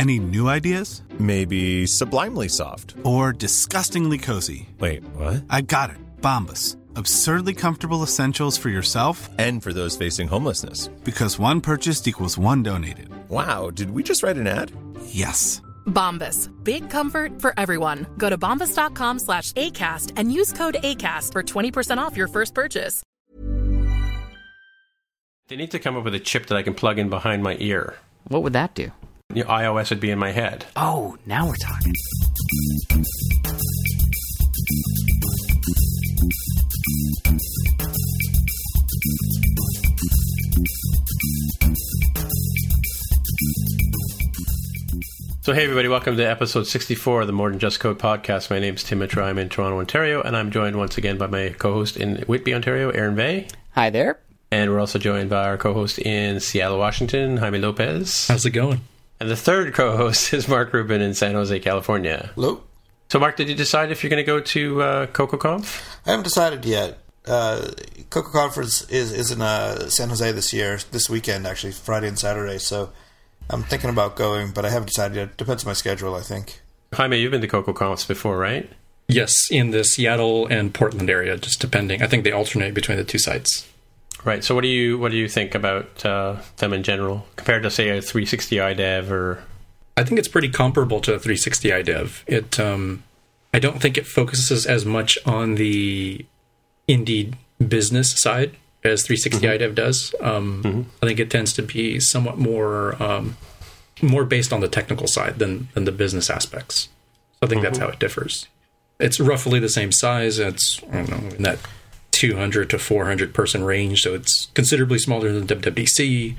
Any new ideas? Maybe sublimely soft. Or disgustingly cozy? Wait, what? I got it. Bombas. Absurdly comfortable essentials for yourself And for those facing homelessness. because one purchased equals one donated. Wow, did we just write an ad? Yes. Bombas. Big comfort for everyone. Go to bombas.com slash ACAST and use code ACAST for 20% off your first purchase. They need to come up with a chip that I can plug in behind my ear. What would that do? You know, iOS would be in my head. Oh, now we're talking. So, hey, everybody, welcome to episode 64 of the More Than Just Code podcast. My name is Tim Mitra. I'm in Toronto, Ontario, and I'm joined once again by my co host in Whitby, Ontario, Aaron Vegh. Hi there. And we're also joined by our co host in Seattle, Washington, Jaime Lopez. How's it going? And the third co host is Mark Rubin in San Jose, California. Hello. So, Mark, did you decide if you're going to go to uh, CocoaConf? I haven't decided yet. Uh, Coco Conference is is in uh, San Jose this year, this weekend actually, Friday and Saturday. So I'm thinking about going, but I haven't decided yet. Depends on my schedule, I think. Jaime, you've been to CocoaConfs before, right? Yes, in the Seattle and Portland area, just depending. I think they alternate between the two sites. Right. So, what do you what do you think about uh, them in general compared to say a 360 iDev or? I think it's pretty comparable to a 360 iDev. It, um, I don't think it focuses as much on the indie business side as 360 iDev does. Um, I think it tends to be somewhat more um, more based on the technical side than than the business aspects. So I think that's how it differs. It's roughly the same size. It's I don't know in that 200 to 400 person range, so it's considerably smaller than WWDC,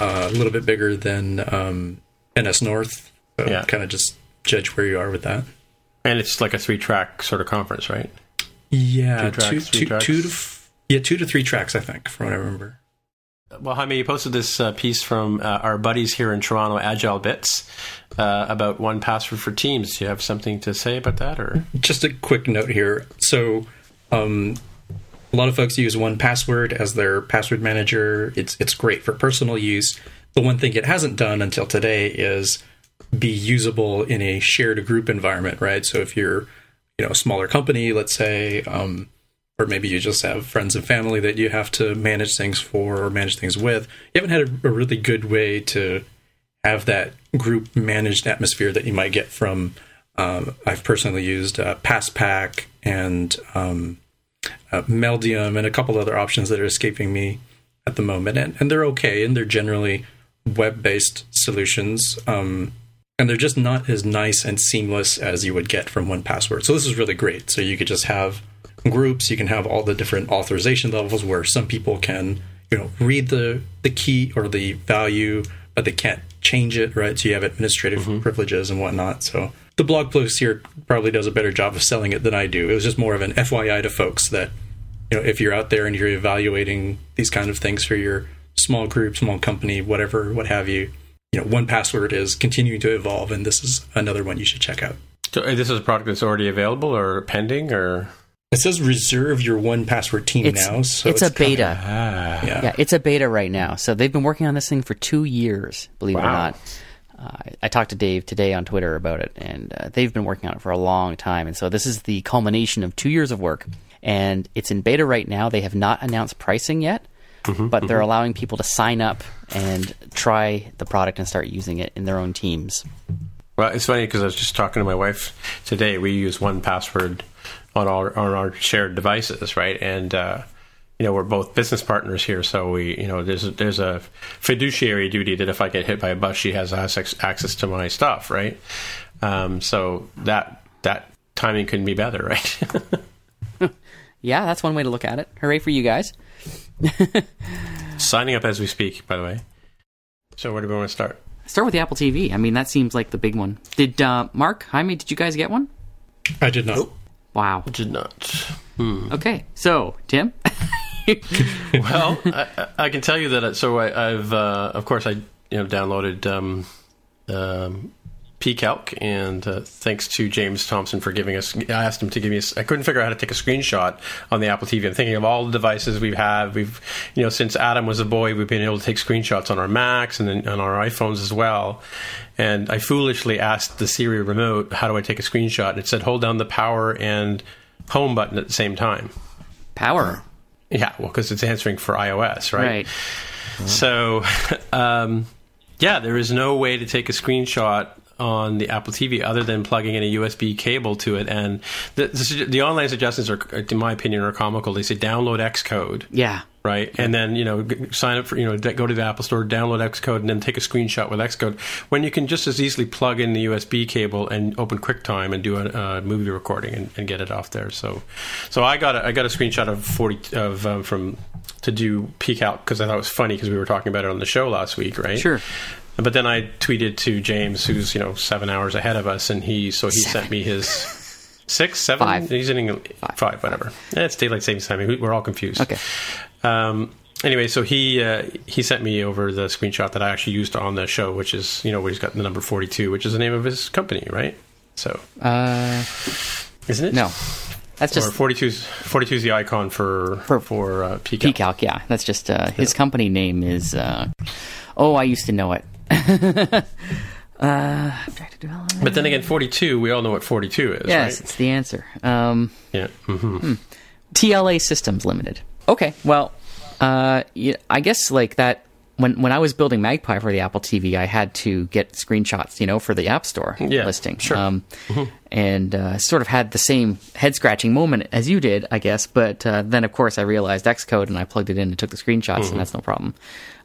uh, a little bit bigger than um, NSNorth. So Yeah. kind of just judge where you are with that. And it's like a three track sort of conference, right? Yeah, Two tracks, two, two- two to f- yeah, two to three tracks, I think, from what I remember. Well, Jaime, you posted this uh, piece from uh, our buddies here in Toronto, AgileBits, uh, about 1Password for Teams. Do you have something to say about that, or? Just a quick note here. So, um, a lot of folks use 1Password as their password manager. It's it's great for personal use. The one thing it hasn't done until today is be usable in a shared group environment, right? So if you're, you know, a smaller company, let's say, um, or maybe you just have friends and family that you have to manage things for or manage things with, you haven't had a, a really good way to have that group managed atmosphere that you might get from. Um, I've personally used uh, PassPack and um, uh, Meldium and a couple other options that are escaping me at the moment, and, and they're okay, and they're generally web-based solutions, um, and they're just not as nice and seamless as you would get from 1Password. So this is really great. So you could just have groups, you can have all the different authorization levels where some people can, you know, read the the key or the value, but they can't change it, right? So you have administrative privileges and whatnot. So the blog post here probably does a better job of selling it than I do. It was just more of an FYI to folks that, you know, if you're out there and you're evaluating these kind of things for your small group, small company, whatever, what have you, you know, 1Password is continuing to evolve, and this is another one you should check out. So uh, this is a product that's already available or pending, or It says reserve your 1Password team It's, now. So it's, a coming. beta. ah, Yeah. Yeah, it's a beta right now. So they've been working on this thing for two years, believe it or not. Uh, I talked to Dave today on Twitter about it, and uh, they've been working on it for a long time. And so this is the culmination of two years of work, and it's in beta right now. They have not announced pricing yet, but they're allowing people to sign up and try the product and start using it in their own teams. Well, it's funny because I was just talking to my wife today. We use 1Password on our on our shared devices, right? And uh, you know, we're both business partners here, so we, you know, there's a, there's a fiduciary duty that if I get hit by a bus, she has access access to my stuff, right? Um, so that that timing couldn't be better, right? Yeah, that's one way to look at it. Hooray for you guys! Signing up as we speak, by the way. So where do we want to start? Start with the Apple TV. I mean, that seems like the big one. Did uh, Mark, Jaime, did you guys get one? I did not. Wow. I did not. Okay, so Tim. well, I, I- I can tell you that. So I, I've, uh, of course, I you know downloaded um, um, PCalc, and uh, thanks to James Thompson for giving us. I asked him to give me. A, I couldn't figure out how to take a screenshot on the Apple TV. I'm thinking of all the devices we've had. We've, you know, since Adam was a boy, we've been able to take screenshots on our Macs and then on our iPhones as well. And I foolishly asked the Siri remote, "How do I take a screenshot?" And it said, "Hold down the power and home button at the same time." Power. Yeah, well, because it's answering for iOS, Right. Right. so, um, yeah, there is no way to take a screenshot on the Apple TV other than plugging in a USB cable to it. And the, the, the online suggestions are, in my opinion, are comical. They say download Xcode. Yeah. Right, and then you know sign up for you know go to the Apple Store, download Xcode, and then take a screenshot with Xcode. When you can just as easily plug in the USB cable and open QuickTime and do a, a movie recording and, and get it off there. So, so I got a, I got a screenshot of forty of um, from to do peek out because I thought it was funny because we were talking about it on the show last week, right? Sure. But then I tweeted to James, who's you know seven hours ahead of us, and he so he sent me his six, seven, Five. he's in five, whatever. Eh, It's daylight savings time. We- We're all confused. Okay. Um, anyway, so he uh, he sent me over the screenshot that I actually used on the show, which is you know where he's got the number forty two, which is the name of his company, right? So Uh, isn't it? no, that's just 42 is 42 is the icon for For- for uh, PCAL. PCalc. Yeah, that's just uh, his company name is. Uh, oh, I used to know it. uh, objective development. But then again, 42, we all know what 42 is, yes, right? it's the answer. Um, Yeah. hmm TLA Systems Limited. Okay, well, uh, I guess like that. When when I was building Magpie for the Apple TV, I had to get screenshots, you know, for the App Store Yeah, listing. sure. Um, And uh, sort of had the same head scratching moment as you did, I guess. But uh, then, of course, I realized Xcode and I plugged it in and took the screenshots, and that's no problem.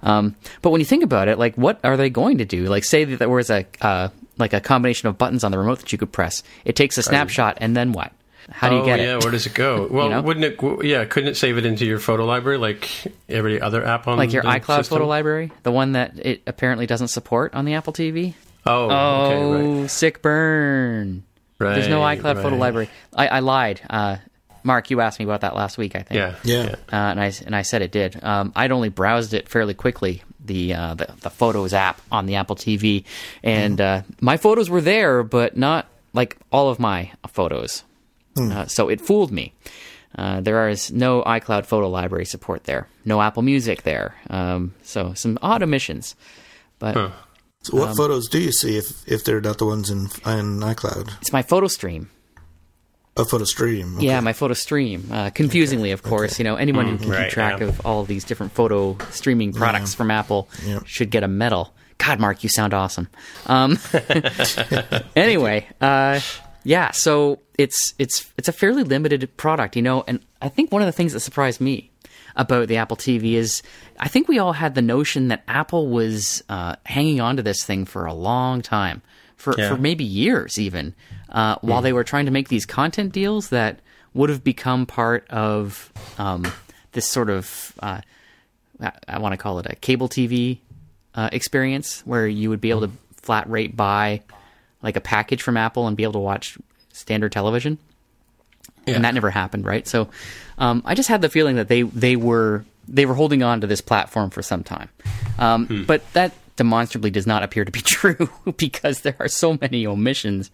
Um, but when you think about it, like, what are they going to do? Like, say that there was a uh, like a combination of buttons on the remote that you could press. It takes a snapshot, and then what? How do you oh, get it? yeah, where does it go? Well, know? wouldn't it? Yeah, couldn't it save it into your photo library like every other app on like your the iCloud system? photo library, the one that it apparently doesn't support on the Apple TV. Oh, Oh, okay, right. sick burn! right. There's no iCloud photo library. I, I lied. Uh, Mark, you asked me about that last week, I think. Yeah, Yeah. Uh, and I and I said it did. Um, I'd only browsed it fairly quickly. The, uh, the the Photos app on the Apple TV, and uh, my photos were there, but not like all of my photos. Uh, so it fooled me. Uh, there is no iCloud photo library support there. No Apple Music there. Um, so some odd omissions. But So what photos do you see if if they're not the ones in in iCloud? it's my photo stream. A photo stream. okay. Yeah, my photo stream. Uh, confusingly, of course, you know anyone who can right, keep track yeah. of all of these different photo streaming products from Apple Yeah. should get a medal. God, Mark, you sound awesome. Um, anyway, uh, yeah, so it's it's it's a fairly limited product, you know, and I think one of the things that surprised me about the Apple TV is I think we all had the notion that Apple was uh, hanging on to this thing for a long time, for Yeah. for maybe years even, uh, while they were trying to make these content deals that would have become part of um, this sort of uh, I, I want to call it a cable TV uh, experience where you would be able to flat rate buy like a package from Apple and be able to watch standard television. Yeah. And that never happened, right? So um, I just had the feeling that they they were they were holding on to this platform for some time, um, Hmm. but that demonstrably does not appear to be true because there are so many omissions.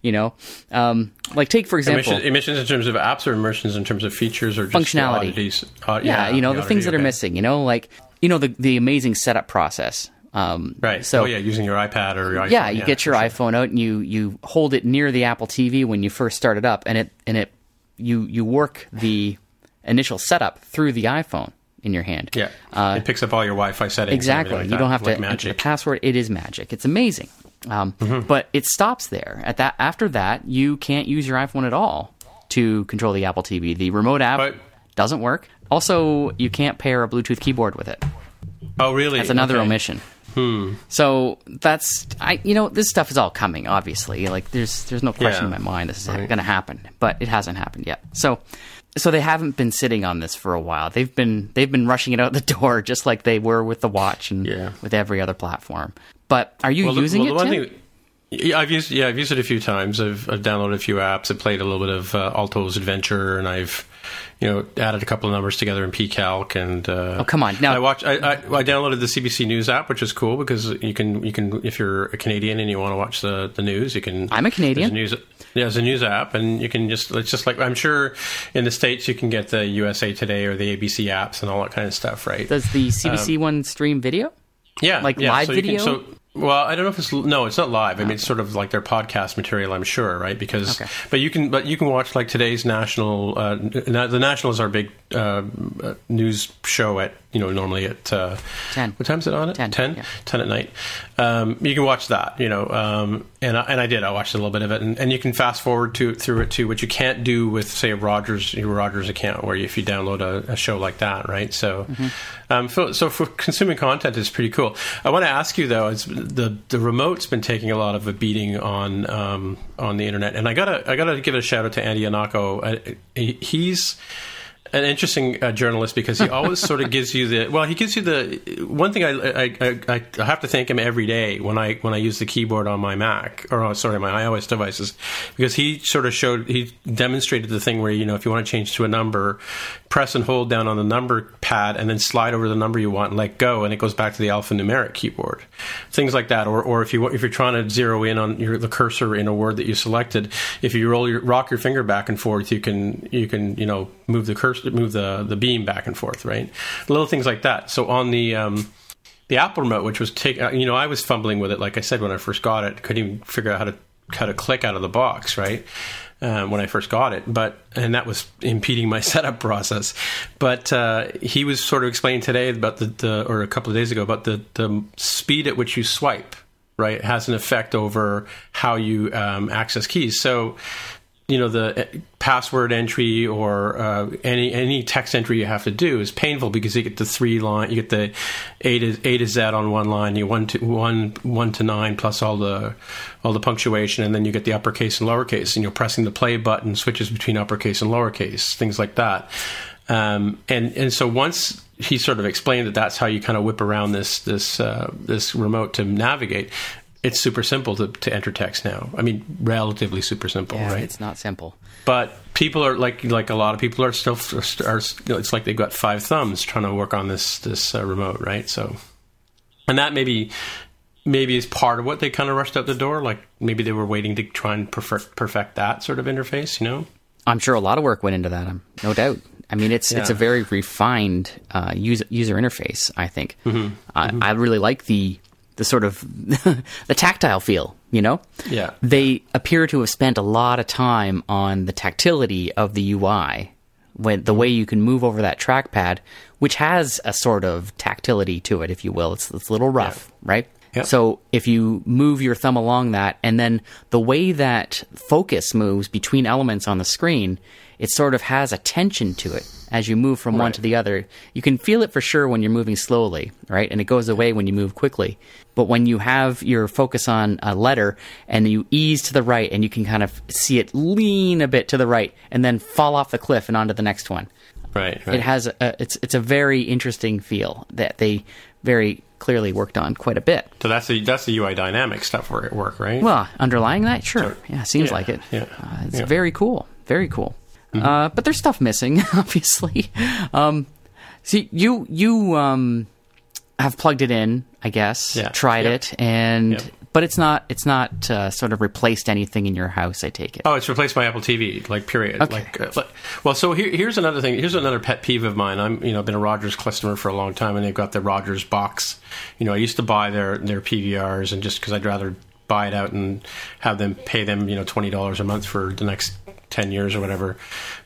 You know, um, like take for example, Emissions, emissions in terms of apps or emissions in terms of features or just Functionality. Oddities? Uh, yeah, you know the oddity, things that are okay. missing. You know, like you know the the amazing setup process Um, Right. So oh yeah, using your iPad or your iPhone. yeah, you get your sure. iPhone out and you you hold it near the Apple TV when you first start it up, and it and it you you work the initial setup through the iPhone in your hand. Yeah, Uh, it picks up all your Wi-Fi settings. Exactly. everything you don't have to like enter the password. It is magic. It's amazing. Um, Mm-hmm. But it stops there. At that, after that, you can't use your iPhone at all to control the Apple TV. The remote app But- doesn't work. Also, you can't pair a Bluetooth keyboard with it. Oh really? That's another Okay. omission. Hmm. So that's I. You know, this stuff is all coming. Obviously, like there's there's no question Yeah. in my mind this is going to happen, but it hasn't happened yet. So. So they haven't been sitting on this for a while. They've been they've been rushing it out the door just like they were with the watch and Yeah. with every other platform. But are you Well, the- using well, the it? One Tim? thing- yeah, I've used yeah, I've used it a few times. I've, I've downloaded a few apps. I played a little bit of uh, Alto's Adventure, and I've you know added a couple of numbers together in PCalc. And uh, Oh, come on. Now- I watched. I, I, I downloaded the CBC News app, which is cool because you can you can if you're a Canadian and you want to watch the, the news, you can. I'm a Canadian. There's a news, yeah, there's a news app, and you can just it's just like I'm sure in the states you can get the USA Today or the ABC apps and all that kind of stuff, right? Does the CBC one stream video? Yeah, Like yeah, live so you can- video? so, well, I don't know if it's no, it's not live. I mean, it's sort of like their podcast material, I'm sure, right? Because, Okay. but you can, but you can watch like today's national. Uh, the National is our big uh, uh, news show at you know normally at uh, 10. What time's it on? At 10, 10? yeah. 10 at night. Um, you can watch that, you know, um, and I, and I did. I watched a little bit of it, and, and you can fast forward to through it too, which you can't do with say a Rogers your Rogers account, where if you download a, a show like that, right? So, Mm-hmm. um, so, so for consuming content is pretty cool. I want to ask you though, is the the remote's been taking a lot of a beating on um, on the internet, and I gotta I gotta give a shout out to Andy Ihnatko. He's an interesting uh, journalist because he always sort of gives you the well he gives you the one thing I, I, I, I have to thank him every day when I when I use the keyboard on my Mac or oh, sorry my iOS devices because he sort of showed he demonstrated the thing where you know if you want to change to a number press and hold down on the number pad and then slide over the number you want and let go and it goes back to the alphanumeric keyboard. Things like that. Or, or if you if you're trying to zero in on your the cursor in a word that you selected if you roll your rock your finger back and forth you can you can you know move the cursor move the the beam back and forth right little things like that so on the um the Apple remote, which was take, uh, you know, I was fumbling with it. Like I said, when I first got it, couldn't even figure out how to how to click out of the box, right? Um, when I first got it, but and that was impeding my setup process. But uh, he was sort of explaining today about the, the or a couple of days ago about the the speed at which you swipe, right, has an effect over how you um, access keys. So you know the uh, password entry or uh, any any text entry you have to do is painful because you get the three line you get the a to a to z on one line you one to one one to nine plus all the all the punctuation and then you get the uppercase and lowercase and you're pressing the play button switches between uppercase and lowercase things like that. Um, and and so once he sort of explained that that's how you kind of whip around this this uh, this remote to navigate it's super simple to, to enter text now. I mean, relatively super simple, Yeah, right? it's not simple. But people are like like a lot of people are still are, it's like they've got five thumbs trying to work on this this uh, remote, right? So, and that maybe maybe is part of what they kind of rushed out the door. Like maybe they were waiting to try and perfect perfect that sort of interface, you know? I'm sure a lot of work went into that. um, No doubt. I mean, it's it's a very refined uh, user user interface. I think. Mm-hmm. I, I really like the the sort of the tactile feel. You know. Yeah. They appear to have spent a lot of time on the tactility of the UI, when the way you can move over that trackpad, which has a sort of tactility to it, if you will. It's, it's a little rough, right? Yeah. So if you move your thumb along that, and then the way that focus moves between elements on the screen, it sort of has a tension to it as you move from one to the other. You can feel it for sure when you're moving slowly, right? And it goes away when you move quickly. But when you have your focus on a letter and you ease to the right and you can kind of see it lean a bit to the right and then fall off the cliff and onto the next one. Right. right. It has a, it's it's a very interesting feel that they very clearly worked on quite a bit. so that's the that's the UI dynamic stuff where at work, right? Well, underlying that, sure. yeah, seems yeah, like it. yeah, Uh, it's yeah. Very cool. Very cool. Uh, but there's stuff missing, obviously. Um, see, you you um, have plugged it in, I guess. Yeah. Tried Yep. it, and Yep. but it's not it's not uh, sort of replaced anything in your house. I take it. Oh, it's replaced my Apple TV, like period. Okay. Like, uh, like, well, so here, here's another thing. Here's another pet peeve of mine. I'm, you know, been a Rogers customer for a long time, and they've got the Rogers box. You know, I used to buy their their PVRs, and just because I'd rather buy it out and have them pay them, you know, twenty dollars a month for the next 10 years or whatever.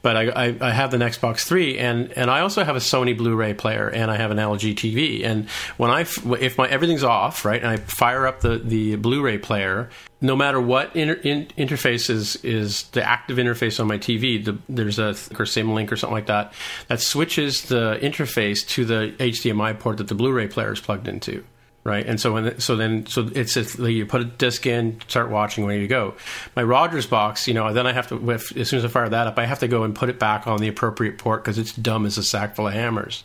But I, I, I, have the Xbox 3 and, and I also have a Sony Blu-ray player and I have an LG TV. And when I, if my, everything's off, right, and I fire up the, the Blu-ray player, no matter what inter, in, interface is, is the active interface on my TV, the, there's a or SimpLink or something like that, that switches the interface to the HDMI port that the Blu-ray player is plugged into right? And so when so then so it's a, you put a disc in, start watching, where you go. My Rogers box, you know, then I have to if, as soon as I fire that up, I have to go and put it back on the appropriate port because it's dumb as a sack full of hammers.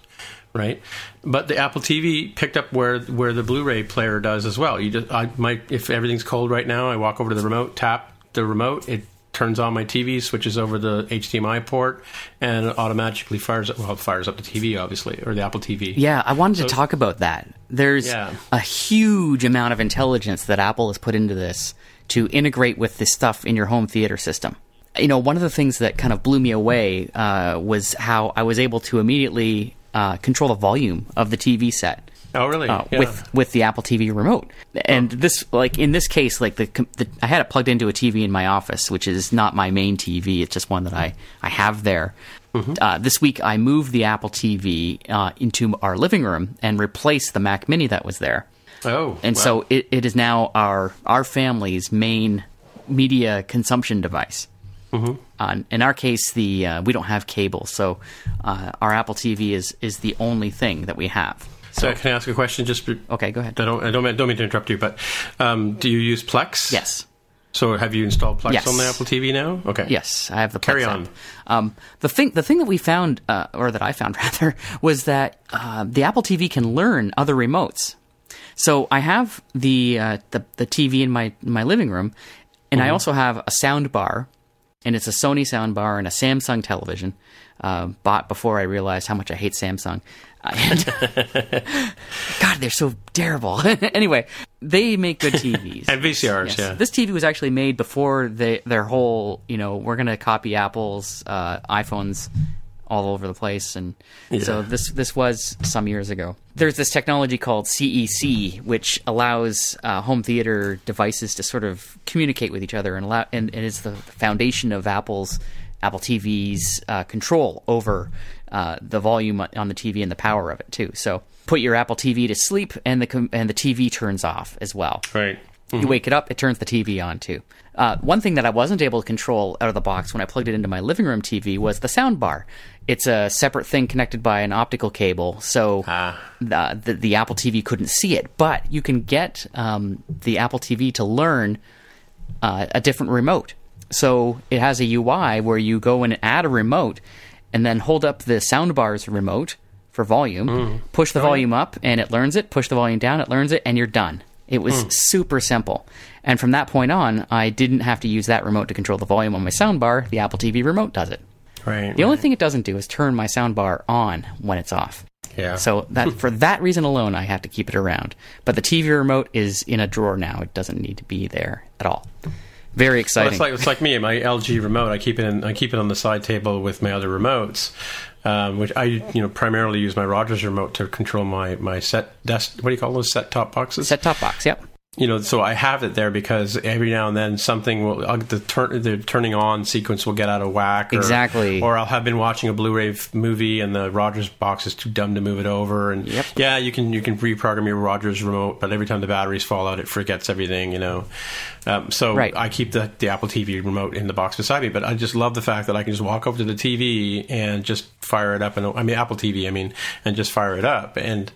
Right, but the Apple TV picked up where where the Blu-ray player does as well. You just I might if everything's cold right now, I walk over to the remote, tap the remote, it turns on my TV, switches over the HDMI port, and automatically fires up. Well, fires up the TV, obviously, or the Apple TV. Yeah, I wanted so, to talk about that. There's yeah. a huge amount of intelligence that Apple has put into this to integrate with this stuff in your home theater system. You know, one of the things that kind of blew me away uh, was how I was able to immediately uh, control the volume of the TV set. Oh, really? Uh, yeah. With with the Apple TV remote, and oh. this like in this case, like the, the, I had it plugged into a TV in my office, which is not my main TV. It's just one that I I have there. Mm-hmm. Uh, this week, I moved the Apple TV uh, into our living room and replaced the Mac Mini that was there. Oh, and wow. so it, it is now our our family's main media consumption device. Mm-hmm. Uh, in our case, the uh, we don't have cable, so uh, our Apple TV is is the only thing that we have. So, can I ask a question? Just okay, go ahead. I don't, I don't, mean, don't mean to interrupt you, but um, do you use Plex? Yes. So, have you installed Plex yes. on the Apple TV now? Okay. Yes, I have the Plex Carry on. Um, the thing, the thing that we found, uh, or that I found rather, was that uh, the Apple TV can learn other remotes. So I have the uh, the, the TV in my my living room, and mm-hmm. I also have a sound bar, and it's a Sony sound bar and a Samsung television. Uh, bought before I realized how much I hate Samsung. And God, they're so terrible. anyway, they make good TVs and VCRs. Yes. Yeah, this TV was actually made before they, their whole, you know, we're going to copy Apple's uh, iPhones all over the place, and yeah. so this this was some years ago. There's this technology called CEC, which allows uh, home theater devices to sort of communicate with each other, and allow, and, and is the foundation of Apple's Apple TV's uh, control over uh, the volume on the TV and the power of it too. So put your Apple TV to sleep, and the and the TV turns off as well. Right. Mm-hmm. You wake it up, it turns the TV on too. Uh, one thing that I wasn't able to control out of the box when I plugged it into my living room TV was the sound bar. It's a separate thing connected by an optical cable, so ah. the, the, the Apple TV couldn't see it. But you can get um, the Apple TV to learn uh, a different remote. So it has a UI where you go and add a remote, and then hold up the soundbar's remote for volume, mm. push the oh, volume yeah. up, and it learns it. Push the volume down, it learns it, and you're done. It was mm. super simple. And from that point on, I didn't have to use that remote to control the volume on my soundbar. The Apple TV remote does it. Right. The only thing it doesn't do is turn my soundbar on when it's off. Yeah. So that for that reason alone, I have to keep it around. But the TV remote is in a drawer now. It doesn't need to be there at all. Very exciting. Well, it's like it's like me, my LG remote. I keep it in. I keep it on the side table with my other remotes, um, which I you know primarily use my Rogers remote to control my my set desk. What do you call those set top boxes? Set top box. Yep. You know, so I have it there because every now and then something will uh, the turn the turning on sequence will get out of whack. Or, Exactly. Or I'll have been watching a Blu-ray f- movie and the Rogers box is too dumb to move it over. And Yep. yeah, you can you can reprogram your Rogers remote, but every time the batteries fall out, it forgets everything. You know. Um, so Right. I keep the, the Apple TV remote in the box beside me, but I just love the fact that I can just walk over to the TV and just fire it up. And I mean Apple TV, I mean, and just fire it up. And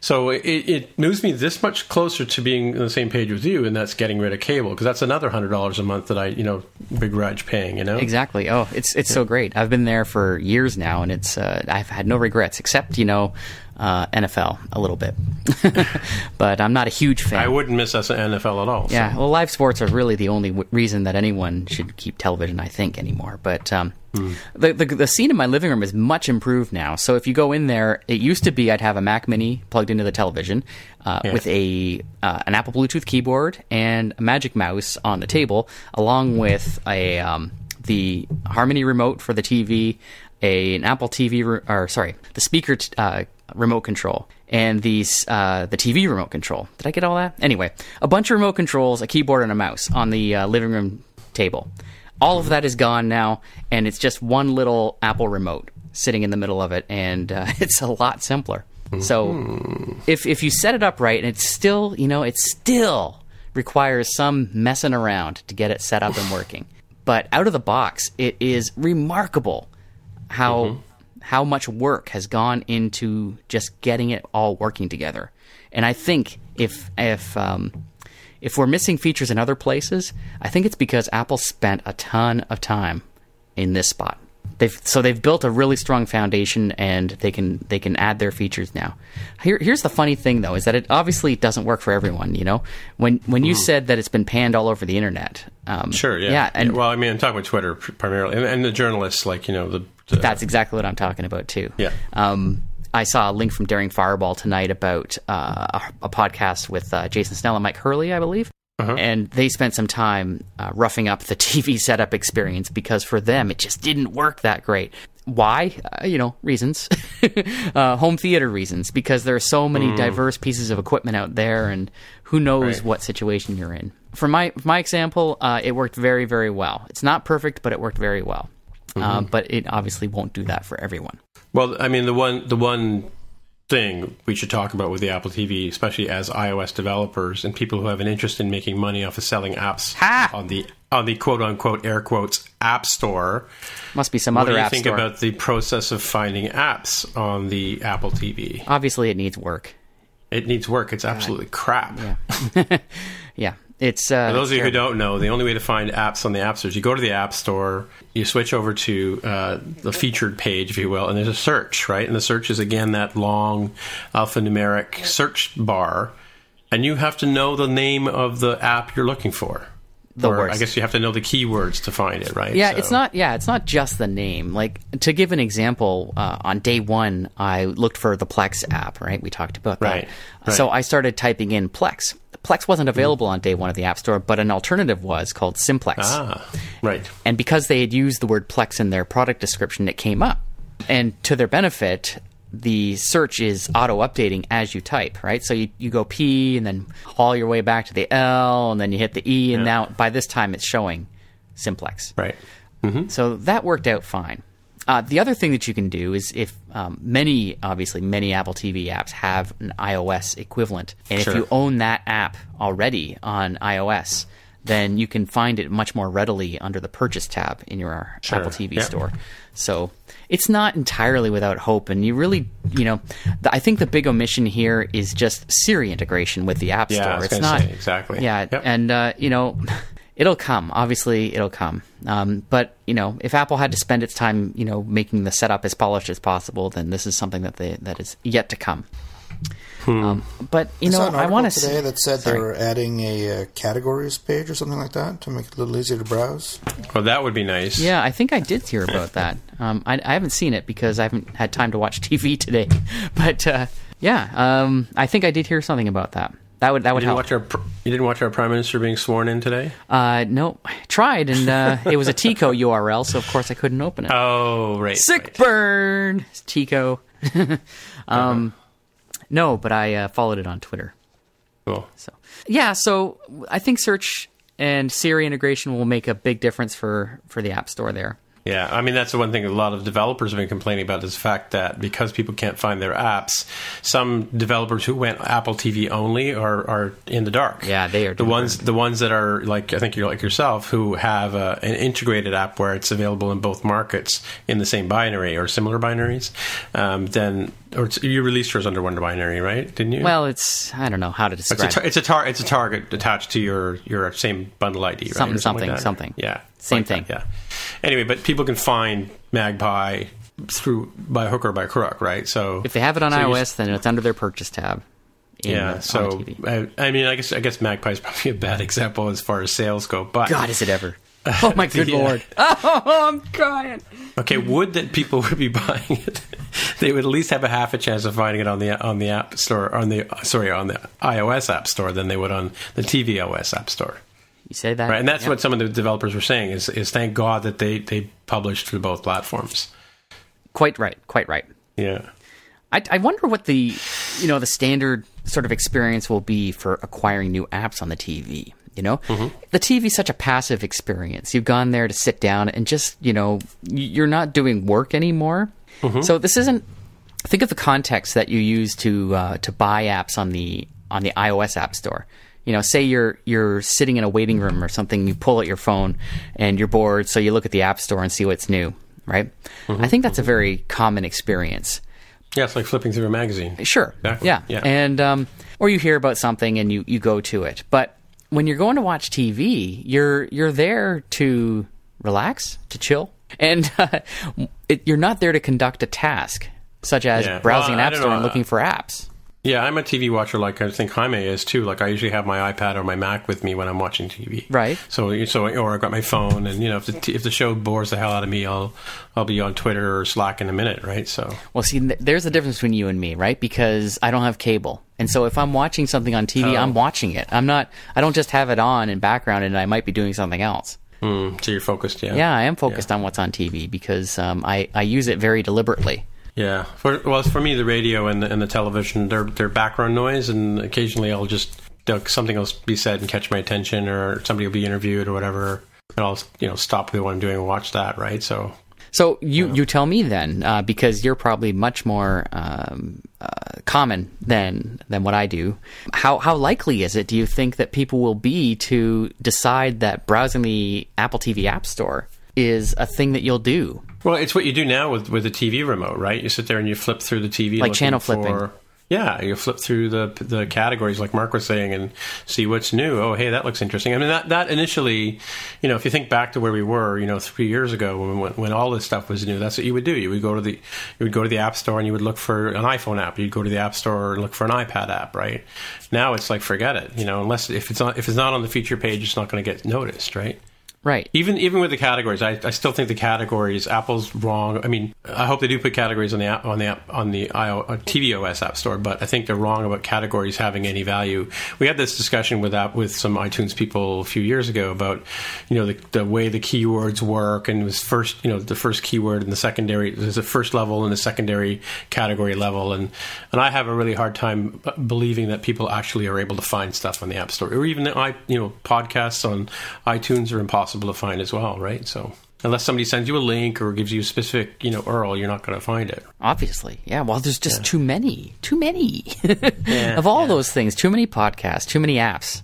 so it, it moves me this much closer to being on the same page with you, and that's getting rid of cable because that's another hundred dollars a month that I, you know, begrudge paying. You know, Exactly. Oh, it's it's so great. I've been there for years now, and it's uh, I've had no regrets except you know uh, NFL a little bit, but I'm not a huge fan. I wouldn't miss us NFL at all. so. Yeah, well, live sports are really the only w- reason that anyone should keep television, I think, anymore. But um, the, the the scene in my living room is much improved now. So if you go in there, it used to be I'd have a Mac Mini plugged into the television uh, Yeah. with a uh, an Apple Bluetooth keyboard and a Magic Mouse on the table, along with a um, the Harmony remote for the TV, a an Apple TV re- or sorry, the speaker t- uh, remote control and these uh, the TV remote control. Did I get all that? Anyway, a bunch of remote controls, a keyboard, and a mouse on the uh, living room table. All of that is gone now, and it's just one little Apple remote sitting in the middle of it, and uh, it's a lot simpler. So, if if you set it up right, and it's still, you know, it still requires some messing around to get it set up and working. But out of the box, it is remarkable how how much work has gone into just getting it all working together. And I think if if um, if we're missing features in other places, I think it's because Apple spent a ton of time in this spot. They've so they've built a really strong foundation, and they can they can add their features now. Here, here's the funny thing though, is that it obviously doesn't work for everyone. You know, when when you said that it's been panned all over the internet, um, Sure, yeah. yeah, and well, I mean, I'm talking about Twitter primarily, and, and the journalists, like you know, the, the That's exactly what I'm talking about too. Yeah. Um, I saw a link from Daring Fireball tonight about uh, a, a podcast with uh, Jason Snell and Mike Hurley, I believe. And they spent some time uh, roughing up the TV setup experience because for them it just didn't work that great. Why? Uh, you know, reasons. uh, home theater reasons. Because there are so many diverse pieces of equipment out there, and who knows Right. what situation you're in. For my for my example, uh, it worked very very well. It's not perfect, but it worked very well. Uh, but it obviously won't do that for everyone. Well, I mean, the one the one thing we should talk about with the Apple TV, especially as iOS developers and people who have an interest in making money off of selling apps Ha! on the on the quote unquote air quotes app store. Must be some What other do you think store. about the process of finding apps on the Apple TV? Obviously, it needs work. It needs work. It's absolutely crap. Yeah. Yeah, it's uh, For those of you who don't know, the only way to find apps on the App Store is you go to the App Store, you switch over to uh, the featured page, if you will, and there's a search, right? And the search is again that long alphanumeric search bar, and you have to know the name of the app you're looking for. The or worst. I guess you have to know the keywords to find it, right? Yeah, So- it's not. Yeah, it's not just the name. Like to give an example, uh, on day one, I looked for the Plex app. Right, we talked about that. Right, right. So I started typing in Plex. Plex wasn't available on day one of the App Store, but an alternative was called Simplex. Ah, right. And because they had used the word Plex in their product description, it came up. And to their benefit, the search is auto updating as you type, right? So you, you go P and then haul your way back to the L and then you hit the E, and now by this time it's showing Simplex. Right. So that worked out fine. Uh, the other thing that you can do is if um, many, obviously, many Apple TV apps have an iOS equivalent, and Sure. if you own that app already on iOS, then you can find it much more readily under the Purchase tab in your Sure. Apple TV Yep. store. So it's not entirely without hope, and you really, you know, the, I think the big omission here is just Siri integration with the App Yeah, Store. It's not say, exactly. Yeah, Yep. and uh, you know, it'll come. Obviously, it'll come. Um, but you know, if Apple had to spend its time, you know, making the setup as polished as possible, then this is something that they that is yet to come. Um, but you I know, saw an I want to today that said sorry. they were adding a uh, categories page or something like that to make it a little easier to browse. Well, that would be nice. Yeah, I think I did hear about that. Um, I, I haven't seen it because I haven't had time to watch TV today. But uh, yeah, um, I think I did hear something about that. That would that You would didn't help. watch our you didn't watch our prime minister being sworn in today? Uh, no, I tried, and uh, it was a t.co URL, so of course I couldn't open it. Oh, right. Sick right. burn, t.co. um, no, but I uh, followed it on Twitter. Cool. So yeah, so I think search and Siri integration will make a big difference for for the App Store there. Yeah, I mean that's the one thing a lot of developers have been complaining about is the fact that because people can't find their apps, some developers who went Apple TV only are, are in the dark. Yeah, they are the ones the ones that are like I think you're like yourself who have uh an integrated app where it's available in both markets in the same binary or similar binaries. Um, then or it's, you released yours under one binary, right? Didn't you? Well, it's I don't know how to It's a, describe. tar- it's a tar- it's a target attached to your your same bundle ID, right? Something, Or like something, something. Yeah, Same like that, thing. yeah. Anyway, but people can find Magpie through by hook or by crook, right? So If they have it on so iOS, then it's under their purchase tab. in yeah. the- So I, I mean, I guess I guess Magpie is probably a bad example as far as sales go, but God, is it ever? Oh my good Yeah. lord! Oh, I'm crying. Okay, would that people would be buying it? They would at least have a half a chance of finding it on the on the App Store, on the sorry, on the iOS App Store than they would on the tvOS App Store. You say that, Right, and that's Yep. what some of the developers were saying is is thank God that they they published through both platforms. Quite right. Quite right. Yeah. I, I wonder what the you know the standard sort of experience will be for acquiring new apps on the TV. You know, the TV is such a passive experience. You've gone there to sit down and just you know you're not doing work anymore. So this isn't. Think of the context that you use to uh, to buy apps on the on the iOS App Store. You know, say you're you're sitting in a waiting room or something. You pull out your phone and you're bored, so you look at the App Store and see what's new. Right? I think that's a very common experience. Yeah, it's like flipping through a magazine. Sure. Exactly. Yeah. Yeah. And um, or you hear about something and you, you go to it. But when you're going to watch TV, you're you're there to relax, to chill, and uh, it, you're not there to conduct a task such as Yeah. browsing Well, an app store know. and looking for apps. Yeah, I'm a TV watcher like I think Jaime is too. Like I usually have my iPad or my Mac with me when I'm watching TV. Right. So so or I've got my phone and you know if the t- if the show bores the hell out of me, I'll I'll be on Twitter or Slack in a minute, right? So Well, see, there's a difference between you and me, right? Because I don't have cable. And so if I'm watching something on TV, Oh. I'm watching it. I'm not, I don't just have it on in background and I might be doing something else. mm, so you're focused, yeah. Yeah, I am focused on what's on TV because um, I, I use it very deliberately. Yeah. For, well, for me, the radio and the, and the television, they're they're background noise, and occasionally I'll just something will be said and catch my attention, or somebody will be interviewed or whatever, and I'll you know stop what I'm doing and watch that, right? So So you, you tell me then, uh, because you're probably much more um, uh, common than than what I do. How how likely is it? Do you think that people will be to decide that browsing the Apple TV App Store is a thing that you'll do? Well, it's what you do now with with the TV remote, right? You sit there and you flip through the TV, Like channel for- flipping. Yeah, you flip through the the categories, like Mark was saying, and see what's new. Oh, hey, that looks interesting. I mean, that that initially, you know, if you think back to where we were, you know, three years ago when when, when all this stuff was new, that's what you would do. You would go to the you would go to the App Store and you would look for an iPhone app. You'd go to the App Store and look for an iPad app, right? Now it's like forget it, you know, unless if it's not if it's not on the feature page, it's not going to get noticed, right? Right. Even even with the categories, I, I still think the categories Apple's wrong. I mean, I hope they do put categories on the app on the app on the IO, uh, tvOS App Store, but I think they're wrong about categories having any value. We had this discussion with app, with some iTunes people a few years ago about you know the, the way the keywords work and was first you know the first keyword and the secondary there's a first level and the secondary category level and and I have a really hard time believing that people actually are able to find stuff on the App Store or even the i you know podcasts on iTunes are impossible to find as well, right? So unless somebody sends you a link or gives you a specific you know URL, you're not going to find it. Obviously, yeah. Well, there's just too many, too many Yeah, of all yeah. those things. Too many podcasts, too many apps,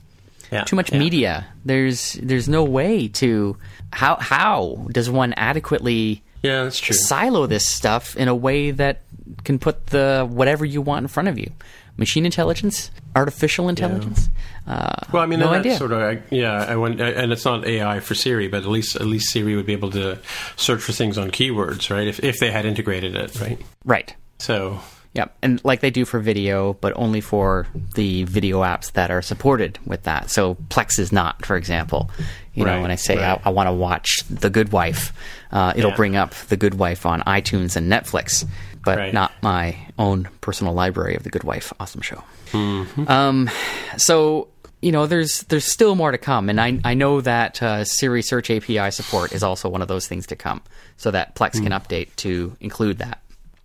Yeah, too much yeah. media. There's there's no way to how how does one adequately Yeah, that's true. silo this stuff in a way that can put the whatever you want in front of you. Machine intelligence, artificial intelligence. Uh, Well, I mean, no idea. sort of yeah. I went, and it's not AI for Siri, but at least at least Siri would be able to search for things on keywords, right? If if they had integrated it, right? right. So Yeah, and like they do for video, but only for the video apps that are supported with that. So Plex is not, for example. You know, when I say right. I, I want to watch The Good Wife, uh, it'll Yeah. bring up The Good Wife on iTunes and Netflix, but Right. not my own personal library of The Good Wife. Awesome show. Mm-hmm. Um, so you know, there's there's still more to come, and I I know that uh, Siri Search API support is also one of those things to come, so that Plex can Mm. update to include that.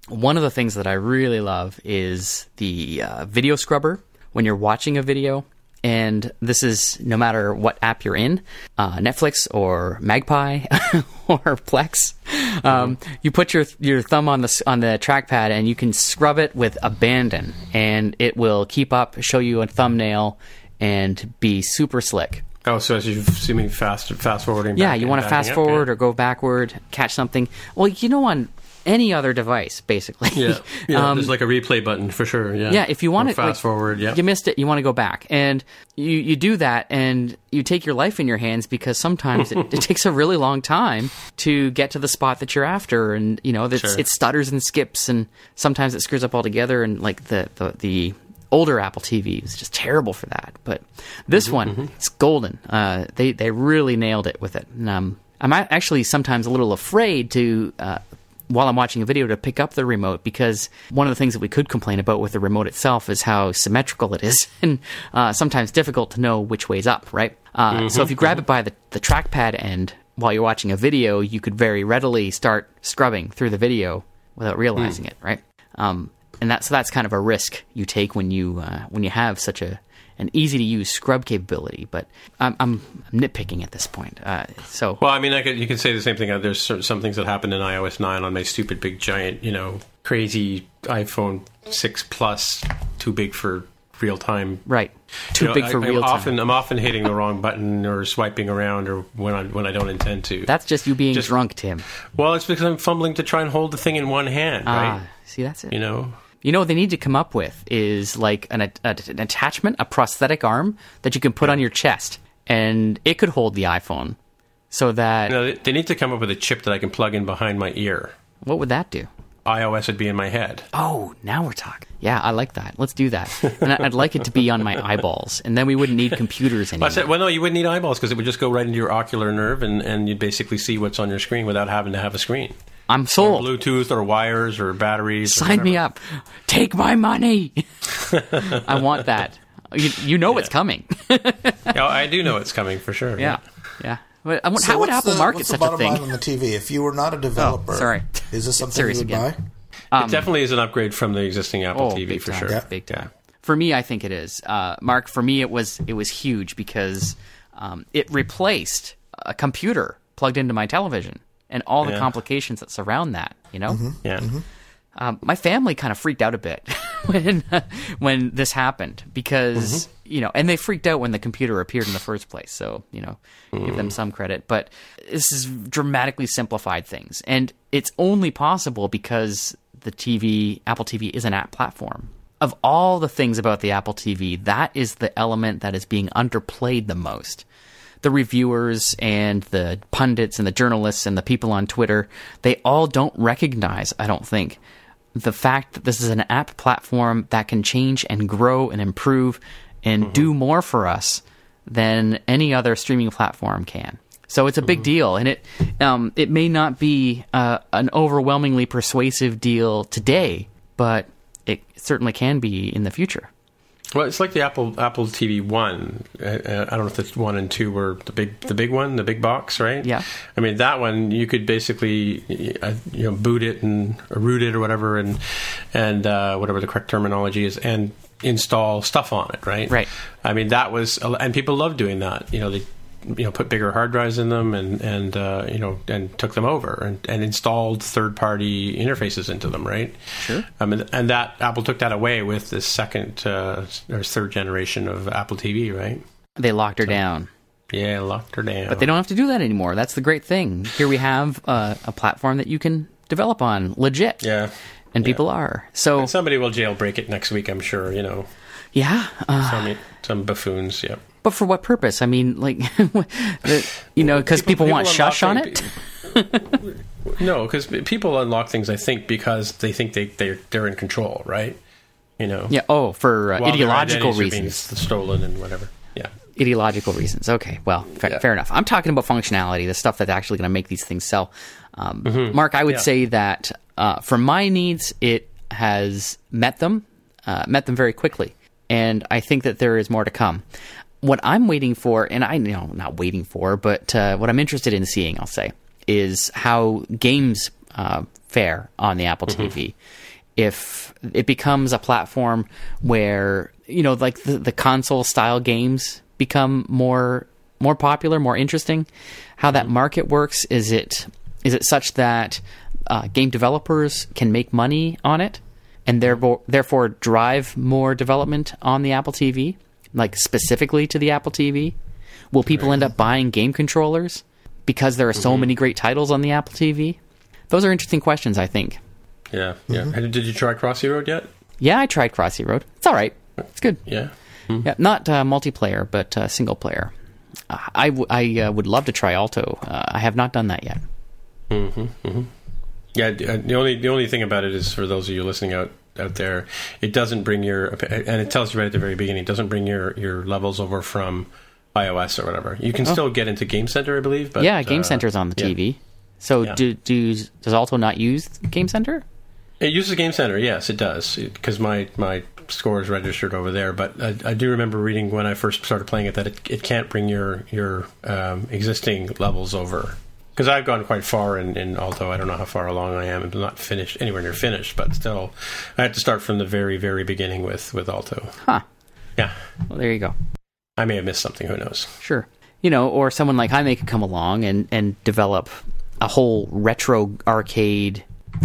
One of the things that I really love is the uh, video scrubber when you're watching a video. And this is no matter what app you're in, uh, Netflix or Magpie or Plex. Um, you put your your thumb on the on the trackpad and you can scrub it with abandon, and it will keep up, show you a thumbnail, and be super slick. oh, so as you're assuming fast fast forwarding. Yeah, you want to fast up, forward yeah. or go backward, catch something. Well, you know, on any other device, basically. Yeah, yeah. Um, there's like a replay button for sure. Yeah, yeah, if you want to fast like, forward. Yeah, you missed it. You want to go back, and you you do that, and you take your life in your hands because sometimes it, it takes a really long time to get to the spot that you're after, and you know Sure. it stutters and skips, and sometimes it screws up altogether, and like the the, the older Apple TV is just terrible for that, but this Mm-hmm, one it's golden. Uh, they they really nailed it with it. And, um, I'm actually sometimes a little afraid to. Uh, while I'm watching a video to pick up the remote because one of the things that we could complain about with the remote itself is how symmetrical it is and uh, sometimes difficult to know which way's up, right? Uh, So if you grab it by the, the trackpad end while you're watching a video, you could very readily start scrubbing through the video without realizing it, right? Um, and that, so that's kind of a risk you take when you uh, when you have such a an easy to use scrub capability. But I'm, I'm nitpicking at this point. Uh, so Well, I mean, I could, you can say the same thing. Uh, There's certain, some things that happened in iOS 9 on my stupid, big, giant, you know, crazy iPhone 6 Plus, too big for real time. right, too You know, big I- for I'm real time. Often, I'm often hitting the wrong button or swiping around, or when I when I don't intend to. That's just you being Just- drunk, Tim. well, it's because I'm fumbling to try and hold the thing in one hand, right? Ah, see, that's it. You know, You know what they need to come up with is like an, a, an attachment, a prosthetic arm that you can put on your chest, and it could hold the iPhone. So that you know, they, need to come up with a chip that I can plug in behind my ear. what would that do? iOS would be in my head. Oh, now we're talking. Yeah, I like that. Let's do that. And I'd like it to be on my eyeballs, and then we wouldn't need computers anymore. I said, well, no, you wouldn't need eyeballs because it would just go right into your ocular nerve, and, and you'd basically see what's on your screen without having to have a screen. I'm Or sold. Bluetooth or wires or batteries. or Sign me up. Take my money. I want that. You, you know it's coming. Yeah, I do know it's coming for sure. yeah, yeah. But I want- So how would Apple the, market what's such the a thing? line on the TV? If you were not a developer, Oh, sorry. is this something you would again. buy? it definitely is an upgrade from the existing Apple Oh, TV big for time, sure. Yeah. big time. For me, I think it is. Uh, Mark, for me, it was it was huge because um, it replaced a computer plugged into my television and all the Yeah. complications that surround that. You know, mm-hmm. Yeah. Mm-hmm. um, my family kind of freaked out a bit when when this happened because mm-hmm. you know, and they freaked out when the computer appeared in the first place. So you know, give them mm. some credit. But this has dramatically simplified things, and it's only possible because the TV, Apple TV, is an app platform. Of all the things about the Apple TV, that is the element that is being underplayed the most the reviewers and the pundits and the journalists and the people on Twitter, they all don't recognize, I don't think, the fact that this is an app platform that can change and grow and improve and do more for us than any other streaming platform can. So it's a big deal, and it um, it may not be uh, an overwhelmingly persuasive deal today, but it certainly can be in the future. Well, it's like the Apple Apple TV One. I don't know if the one and two were the big the big one, the big box, right? Yeah. I mean that one you could basically uh, you know boot it and root it or whatever and and uh, whatever the correct terminology is and install stuff on it, right? Right. I mean that was and people love doing that. You know they you know put bigger hard drives in them and and uh, you know and took them over and, and installed third party interfaces into them, right? Sure. I mean, and that Apple took that away with this second uh, or third generation of Apple TV, right? They locked her down. Yeah, locked her down. But they don't have to do that anymore. That's the great thing. Here we have uh, a platform that you can develop on, legit. Yeah. And people are. So, Somebody will jailbreak it next week, I'm sure. You know, yeah. Uh, some some buffoons. Yep. But for what purpose? I mean, like, the, you know, because people, want unlock shush on it? No, because people unlock things. I think because they think they they're, they're in control, right? You know. Yeah. Oh, for uh, ideological reasons. stolen and whatever. Yeah. Ideological reasons. Okay. Well, fa- Yeah. fair enough. I'm talking about functionality, the stuff that's actually going to make these things sell. Um, Mark, I would Mm-hmm. Yeah. say that uh, for my needs, it has met them, uh, met them very quickly, and I think that there is more to come. What I'm waiting for, and I you know not waiting for, but uh, what I'm interested in seeing, I'll say, is how games uh, fare on the Apple TV. If it becomes a platform where you know, like the, the console style games become more more popular, more interesting. How that market works is it is it such that uh, game developers can make money on it and therefore therefore drive more development on the Apple TV, like specifically to the Apple TV? Will people end up buying game controllers because there are so many great titles on the Apple TV? those are interesting questions. I think. Yeah, yeah. And Did you try Crossy Road yet? Yeah, I tried Crossy Road. It's all right. It's good. Yeah. Yeah, not uh, multiplayer, but uh, single player. Uh, I, w- I uh, would love to try Alto. Uh, I have not done that yet. Yeah, d- uh, the only the only thing about it is for those of you listening out out there, it doesn't bring your and it tells you right at the very beginning, it doesn't bring your your levels over from iOS or whatever. You can still get into Game Center, I believe. But Oh. yeah, Game uh, Center's on the yeah. TV. So Yeah. do, do does Alto not use Game Center? It uses Game Center, yes, it does, because my my score is registered over there. But I, I do remember reading when I first started playing it that it, it can't bring your your um, existing levels over. Because I've gone quite far in, in Alto, I don't know how far along I am. I'm not finished anywhere near finished, but still, I had to start from the very very beginning with with Alto. Huh. Yeah, Well, there you go. I may have missed something. Who knows? Sure. You know, or someone like Jaime could come along and, and develop a whole retro arcade,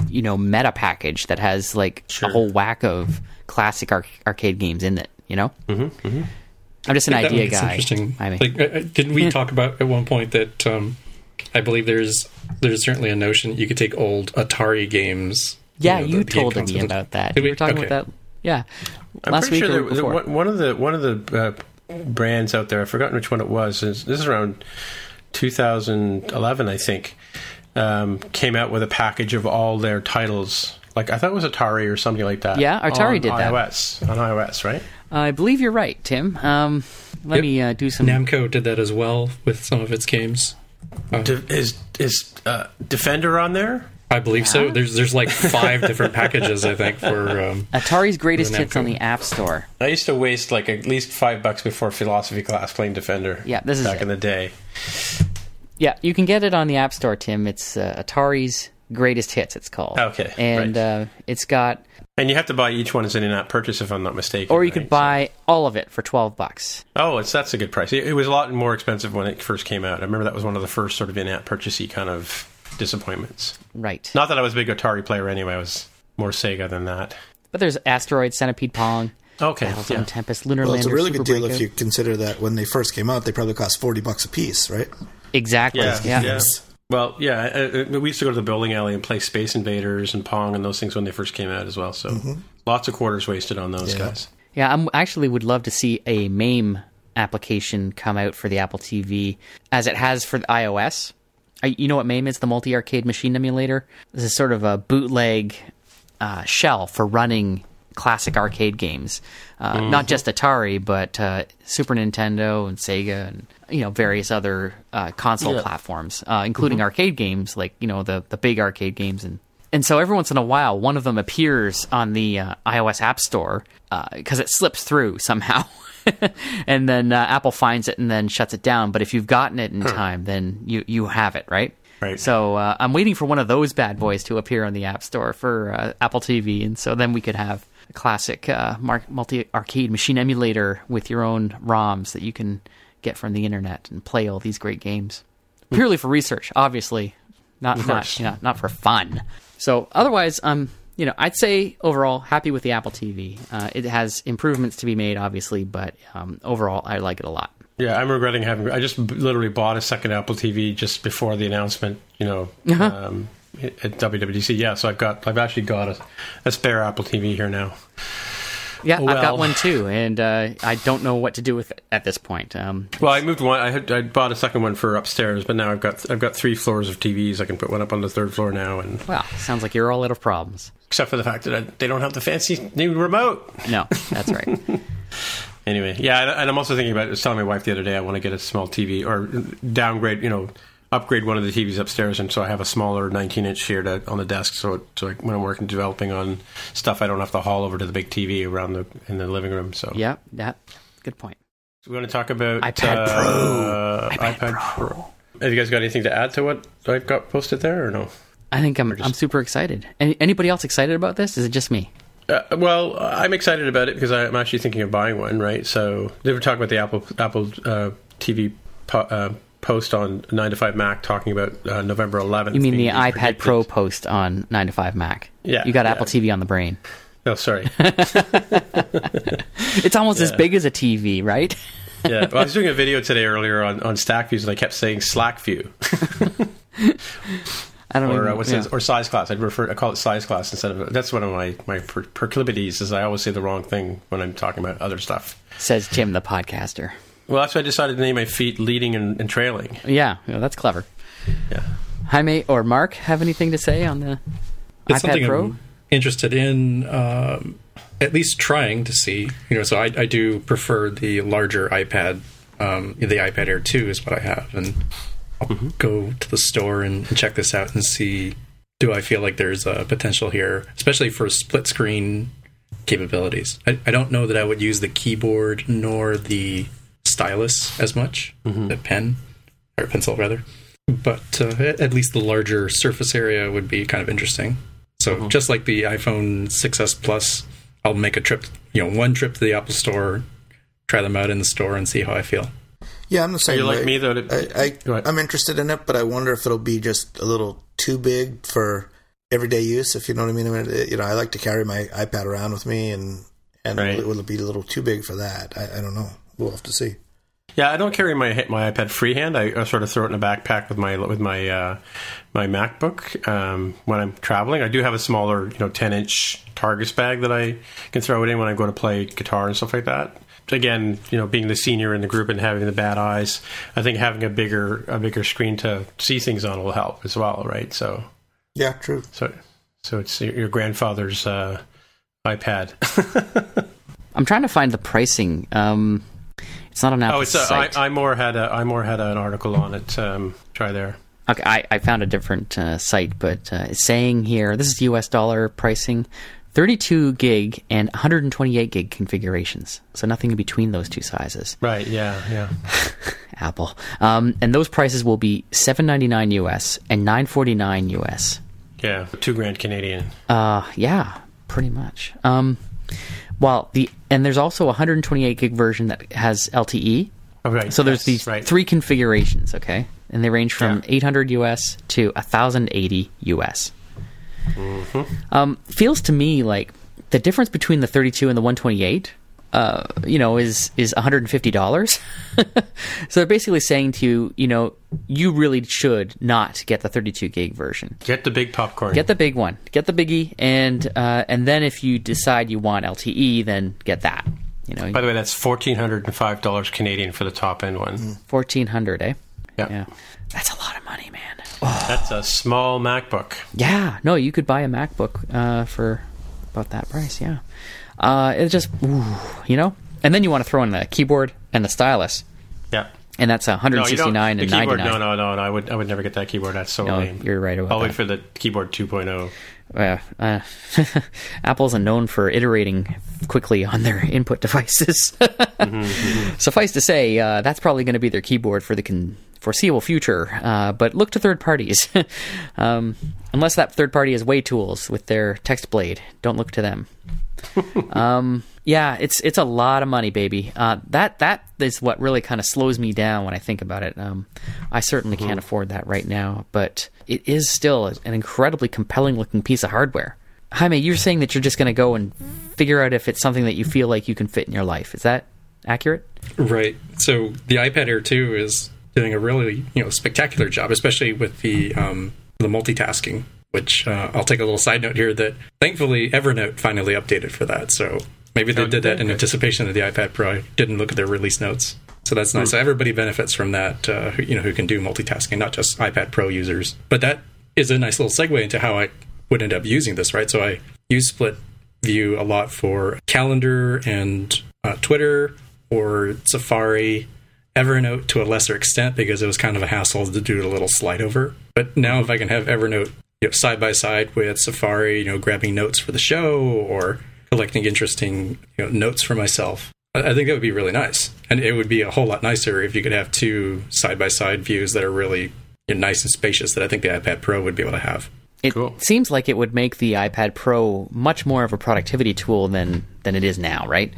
you know, meta package that has like Sure. a whole whack of classic ar- arcade games in it. You know, mm-hmm, I'm just an That idea guy. Interesting. Jaime. Like, uh, uh, didn't we talk about at one point that um, I believe there's there's certainly a notion you could take old Atari games. yeah, know, you the game told me about that. Did we we? were talking Okay. about that. Yeah, I'm last week sure or there, there, before. one one of the one of the uh, brands out there. I've forgotten which one it was. This this is around 2011, I think. Um, came out with a package of all their titles. Like I thought it was Atari or something like that. Yeah, Atari on did that. iOS on iOS, right? I believe you're right, Tim. Um, let Yep. me uh, do some. Namco did that as well with some of its games. De- is is uh, Defender on there? I believe so. There's there's like five different packages I think for um, Atari's greatest hits on the App Store. I used to waste like at least five bucks before philosophy class playing Defender. Yeah, this is back it. in the day. Yeah, you can get it on the App Store, Tim. It's uh, Atari's Greatest Hits. It's called. Okay, and right. uh, it's got, And you have to buy each one as an in-app purchase, if I'm not mistaken. or you right? could buy all of it for twelve bucks. Oh, it's that's a good price. It, it was a lot more expensive when it first came out. I remember that was one of the first sort of in-app purchasey kind of disappointments. Right. Not that I was a big Atari player anyway. I was more Sega than that. But there's Asteroid, Centipede Pong, Okay, Battlezone yeah. Tempest, Lunar Well, Lander. it's a really Super good deal Breakout. if you consider that when they first came out, they probably cost forty bucks a piece, right? Exactly. Yeah, Yeah. yeah. Well, yeah, we used to go to the bowling alley and play Space Invaders and Pong and those things when they first came out as well. So lots of quarters wasted on those Yeah. guys. Yeah, I'm, I actually would love to see a MAME application come out for the Apple TV as it has for the iOS. I, you know what MAME is? The multi arcade machine emulator. This is sort of a bootleg uh, shell for running classic arcade games. Uh, Not just Atari, but uh, Super Nintendo and Sega and you know various other uh, console Yeah. platforms, uh, including arcade games like you know the the big arcade games and and so every once in a while, one of them appears on the uh, iOS App Store because it slips through somehow. and then uh, Apple finds it and then shuts it down. But if you've gotten it in time, then you, you have it, right? Right. So uh, I'm waiting for one of those bad boys to appear on the App Store for uh, Apple TV. And so then we could have a classic uh, multi arcade machine emulator with your own ROMs that you can get from the internet and play all these great games. Purely for research, obviously, not not you know, not for fun. So otherwise, um, you know, I'd say overall happy with the Apple TV. Uh, it has improvements to be made, obviously, but um, overall, I like it a lot. Yeah, I'm regretting having. I just literally bought a second Apple TV just before the announcement. You know, Uh-huh. um, at WWDC. Yeah, so I've got. I've actually got a, a spare Apple TV here now. Yeah, I've got one too, and uh, I don't know what to do with it at this point. Um, Well, I moved one. I had I bought a second one for upstairs, but now I've got I've got three floors of TVs. I can put one up on the third floor now, and well, sounds like you're all out of problems. except for the fact that I, they don't have the fancy new remote. No, that's right. Anyway, yeah, and- and I'm also thinking about. I was telling my wife the other day I want to get a small TV or downgrade. You know, upgrade one of the TVs upstairs, and so I have a smaller 19 inch here to, on the desk. So, it, so I, when I'm working developing on stuff, I don't have to haul over to the big TV around the in the living room. So yeah, that good point. So we want to talk about iPad uh, Pro. iPad, iPad Pro. Pro. Have you guys got anything to add to what I've got posted there, or no? I think I'm just- I'm super excited. Any, anybody else excited about this? Is it just me? Uh, well, I'm excited about it because I'm actually thinking of buying one. Right, so they were talking about the Apple Apple uh, TV po- uh, post on Nine to Five Mac talking about uh, November 11th. You mean the iPad predicted. Pro post on 9 to 5 Mac? Yeah, You got yeah. Apple TV on the brain. Oh, sorry. It's almost as big as a TV, right? yeah, well, I was doing a video today earlier on on Stack Views, and I kept saying Slack View. I don't or even- uh, what's yeah. it, or size class. I'd refer I call it size class instead of that's one of my my proclivities is I always say the wrong thing when I'm talking about other stuff. Says Tim, the podcaster. Well, that's why I decided to name my feet leading and, and trailing. Yeah, yeah, that's clever. Yeah. Jaime or Mark have anything to say on the it's iPad Pro? I'm interested in, um, at least trying to see. You know, so I, I do prefer the larger iPad. Um, the iPad Air 2 is what I have, and I'll go to the store and, and check this out and see. Do I feel like there's a potential here, especially for split screen capabilities? I, I don't know that I would use the keyboard nor the stylus as much, the pen or pencil rather. But uh, at at least the larger surface area would be kind of interesting. So just like the iPhone 6s Plus, I'll make a trip, you know, one trip to the Apple Store, try them out in the store, and see how I feel. Yeah, I'm the same. you like way. me, though, to- I, I I'm interested in it, but I wonder if it'll be just a little too big for everyday use. If you know what I mean. I mean, you know, I like to carry my iPad around with me, and and Right. will, will it be a little too big for that? I, I don't know. We'll have to see. Yeah, I don't carry my my iPad freehand. I, I sort of throw it in a backpack with my with my uh, my MacBook um, when I'm traveling. I do have a smaller, you know, ten inch Targus bag that I can throw it in when I go to play guitar and stuff like that. Again, you know, being the senior in the group and having the bad eyes, I think having a bigger a bigger screen to see things on will help as well, right? So, Yeah, true. so so it's your your grandfather's uh, iPad. I'm trying to find the pricing. Um, it's not on Apple's oh, it's a, site. I, iMore had a iMore had an article on it. Um, try there. Okay, I, I found a different uh, site, but uh, it's saying here this is US dollar pricing, 32 gig and 128 gig configurations. So nothing in between those two sizes. Right. Yeah. Yeah. Apple, um, and those prices will be 7.99 US and 9.49 US. Yeah, two grand Canadian. Uh, yeah, pretty much. Um, well, the and there's also a 128 gig version that has LTE. Oh, right. So there's yes, these right. three configurations, okay, and they range from Yeah. 800 US to 1080 US. Mm-hmm. Um, feels to me like the difference between the 32 and the 128, uh, you know, is is 150 dollars. so they're basically saying to you, you know, you really should not get the 32 gig version. Get the big popcorn. Get the big one. Get the biggie, and uh, and then if you decide you want LTE, then get that. You know, By the way, that's fourteen hundred and five dollars Canadian for the top end one. fourteen hundred, eh? Yeah. Yeah, that's a lot of money, man. that's a small MacBook. Yeah, no, you could buy a MacBook uh, for about that price. Yeah, uh, it's just ooh, you know, and then you want to throw in the keyboard and the stylus, Yeah. and that's one hundred No, you sixty don't. nine The and keyboard. ninety nine. No, no, no, no. I would, I would never get that keyboard. That's so No, lame. you're right about I'll wait for the keyboard oh. 2.0. Uh, uh, Apple's known for iterating quickly on their input devices. Suffice to say, uh, that's probably going to be their keyboard for the con- foreseeable future. Uh, but look to third parties. um, unless that third party is WayTools with their TextBlade, don't look to them. um, yeah, it's it's a lot of money, baby. Uh, that that is what really kind of slows me down when I think about it. Um, I certainly can't afford that right now, but it is still an incredibly compelling looking piece of hardware. Jaime, you're saying that you're just going to go and figure out if it's something that you feel like you can fit in your life. Is that accurate? Right. So the iPad Air 2 is doing a really you know spectacular job, especially with the um, the multitasking. Which uh, I'll take a little side note here that thankfully Evernote finally updated for that. So maybe they Oh, did that in anticipation of the iPad Pro. I didn't look at their release notes, so that's Hmm. nice. So everybody benefits from that. Uh, who, you know, who can do multitasking, not just iPad Pro users. But that is a nice little segue into how I would end up using this. Right. So I use Split View a lot for calendar and uh, Twitter or Safari, Evernote to a lesser extent because it was kind of a hassle to do a little slide over. But now if I can have Evernote you know, side by side with Safari, you know, grabbing notes for the show or collecting interesting you know, notes for myself, I I think that would be really nice. And it would be a whole lot nicer if you could have two side by side views that are really you know, nice and spacious that I think the iPad Pro would be able to have. It Cool. seems like it would make the iPad Pro much more of a productivity tool than than it is now, right?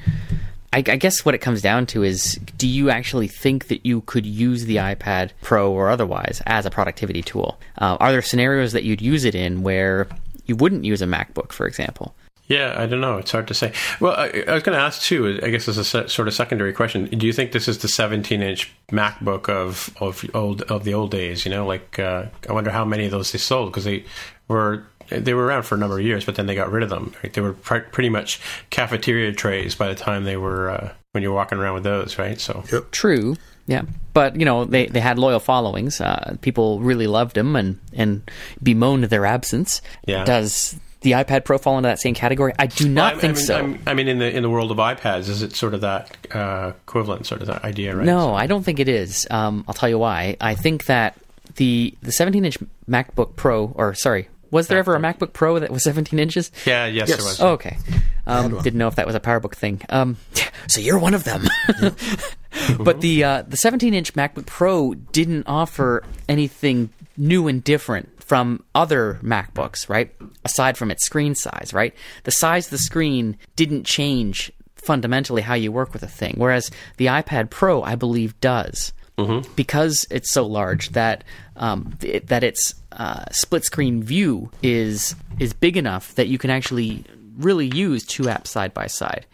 I, I guess what it comes down to is, do you actually think that you could use the iPad Pro or otherwise as a productivity tool? Uh, are there scenarios that you'd use it in where you wouldn't use a MacBook, for example? Yeah, I don't know. It's hard to say. Well, I, I was going to ask too. I guess as a se- sort of secondary question, do you think this is the 17-inch MacBook of of old of the old days? You know, like uh, I wonder how many of those they sold because they were they were around for a number of years, but then they got rid of them. Right? They were pr- pretty much cafeteria trays by the time they were uh, when you were walking around with those, right? So yep. True. Yeah, but you know they, they had loyal followings. Uh, people really loved them and and bemoaned their absence. Yeah. Does the iPad Pro fall into that same category? I do not I, think I mean, so. I'm- I mean, in the in the world of iPads, is it sort of that uh, equivalent sort of that idea, right? No, I don't think it is. Um, I'll tell you why. I think that the the 17 inch MacBook Pro, or sorry, was there ever a MacBook Pro that was 17 inches? Yeah, yes, there was. Oh, okay. Um, didn't know if that was a PowerBook thing. Um, so you're one of them. but the uh, the 17 inch MacBook Pro didn't offer anything new and different from other MacBooks, right? Aside from its screen size, right? The size of the screen didn't change fundamentally how you work with a thing, whereas the iPad Pro, I believe, does because it's so large that um, it, that its uh, split screen view is is big enough that you can actually really use two apps side by side.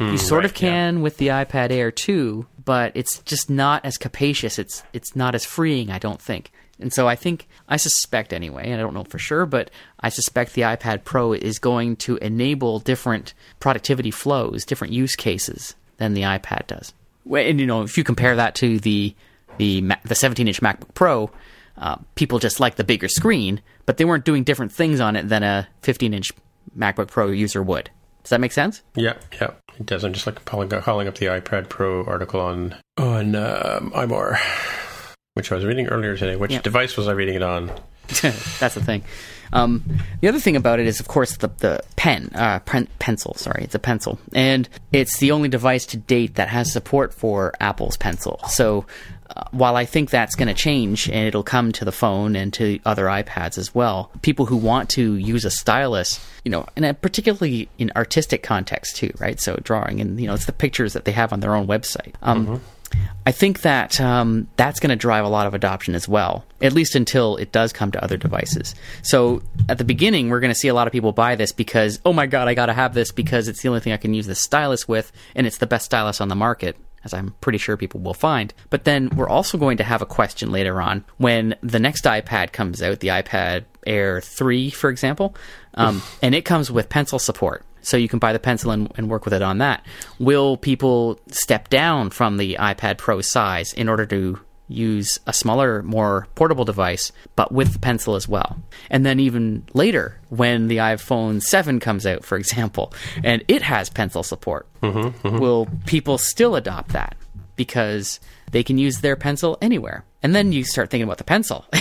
you sort of right, yeah. can with the iPad Air too, but it's just not as capacious. It's it's not as freeing, I don't think. And so I think I suspect anyway, and I don't know for sure, but I suspect the iPad Pro is going to enable different productivity flows, different use cases than the iPad does. And you know, if you compare that to the the the 17 inch MacBook Pro, uh, people just like the bigger screen, but they weren't doing different things on it than a 15 inch MacBook Pro user would. Does that make sense? Yeah, yeah, it does. I'm just like calling, up the iPad Pro article on on um, iMore, which I was reading earlier today. Which Yeah. device was I reading it on? That's the thing. Um, the other thing about it is, of course, the the pen, uh, pen, pencil. Sorry, it's a pencil, and it's the only device to date that has support for Apple's Pencil. So, while I think that's going to change and it'll come to the phone and to other iPads as well, people who want to use a stylus, you know, and particularly in artistic context too, right? So drawing and you know, it's the pictures that they have on their own website. Um, I think that um, that's going to drive a lot of adoption as well, at least until it does come to other devices. So at the beginning, we're going to see a lot of people buy this because, oh my god, I got to have this because it's the only thing I can use this stylus with, and it's the best stylus on the market. As I'm pretty sure people will find. But then we're also going to have a question later on when the next iPad comes out, the iPad Air 3, for example, um, and it comes with pencil support so you can buy the pencil and, and work with it on that. Will people step down from the iPad Pro size in order to use a smaller, more portable device, but with the pencil as well? And then even later, when the iPhone 7 comes out, for example, and it has pencil support, mm-hmm, mm-hmm. will people still adopt that? Because they can use their pencil anywhere. And then you start thinking about the pencil.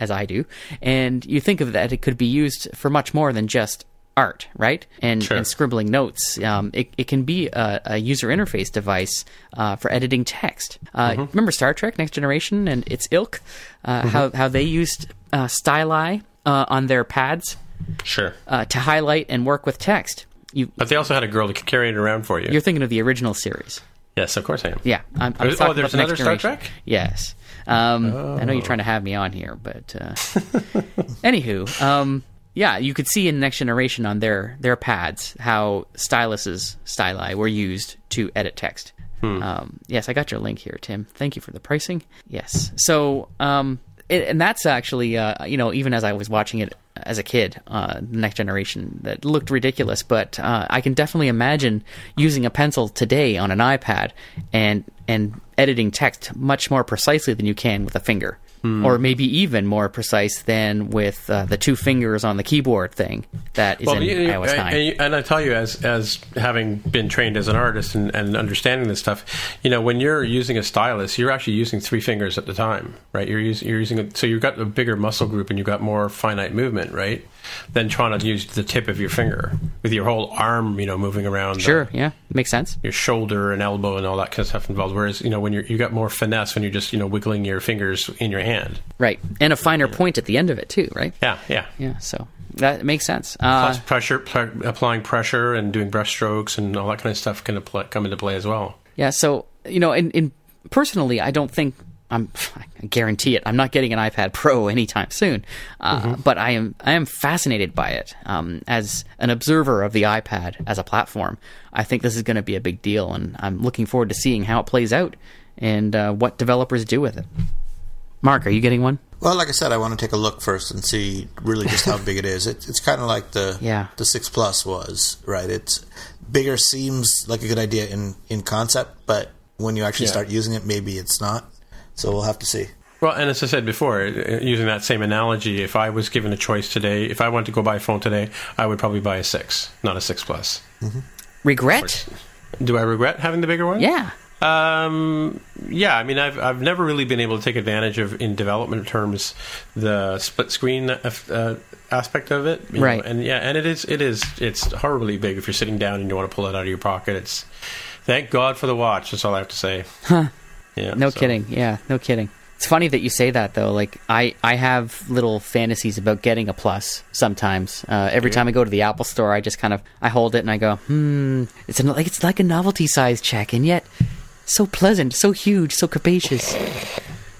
as I do, and you think of that it could be used for much more than just art, right? And, Sure. and scribbling notes. Um, it, it can be a, a user interface device uh, for editing text. Uh, Remember Star Trek: Next Generation and its ilk? Uh, How how they used uh, styli uh, on their pads Sure, uh, to highlight and work with text. You but they also had a girl to carry it around for you. you're thinking of the original series. yes, of course I am. Yeah, I'm, I'm Oh, there's the another Star generation. Trek? Yes. Um, I know you're trying to have me on here, but uh, anywho, um, yeah, you could see in Next Generation on their their pads how styluses, styli, were used to edit text. Um, yes, I got your link here, Tim. Thank you for the pricing. Yes, so um, it, and that's actually uh, you know even as I was watching it as a kid, uh, Next Generation, that looked ridiculous, but uh, I can definitely imagine using a pencil today on an iPad and and editing text much more precisely than you can with a finger. Or maybe even more precise than with uh, the two fingers on the keyboard thing that is in you- iOS 9. and, you- and I tell you, as as having been trained as an artist and, and understanding this stuff, you know, when you're using a stylus, you're actually using three fingers at the time, right? You're using you're using it, so you've got a bigger muscle group and you've got more finite movement, right? Than trying to use the tip of your finger with your whole arm, you know, moving around. the- Sure, yeah, makes sense. your shoulder and elbow and all that kind of stuff involved. Whereas, you know, when you're you got more finesse when you're just you know wiggling your fingers in your hand. Right, and a finer point at the end of it too, right? Yeah, yeah. Yeah, so that makes sense. Uh, Plus pressure, pl- applying pressure and doing brush strokes and all that kind of stuff can apply, come into play as well. Yeah, so you know, in, in personally, I don't think I'm I guarantee it. I'm not getting an iPad Pro anytime soon, uh, Mm-hmm. but I am I am fascinated by it um, as an observer of the iPad as a platform. I think this is going to be a big deal, and I'm looking forward to seeing how it plays out and uh, what developers do with it. Mark, are you getting one? Well, like I said, I want to take a look first and see really just how big it is. It, it's kind of like the Yeah. the six plus was, right? It's bigger seems like a good idea in in concept, but when you actually Yeah. start using it, maybe it's not. So we'll have to see. Well, and as I said before, uh, using that same analogy, if I was given a choice today, if I wanted to go buy a phone today, I would probably buy a six, not a six plus. Regret? Do I regret having the bigger one? Yeah. Um, yeah, I mean, I've I've never really been able to take advantage of, in development terms, the split screen uh, uh, aspect of it. you know, Right. and yeah, and it is it is it's horribly big if you're sitting down and you want to pull it out of your pocket. It's thank God for the watch. That's all I have to say. Huh. Yeah. No so- kidding. Yeah, no kidding. It's funny that you say that though. Like I, I have little fantasies about getting a plus sometimes. Uh, every time I go to the Apple store, I just kind of I hold it and I go, hmm. It's an, like it's like a novelty size check, and yet so pleasant, so huge, so capacious.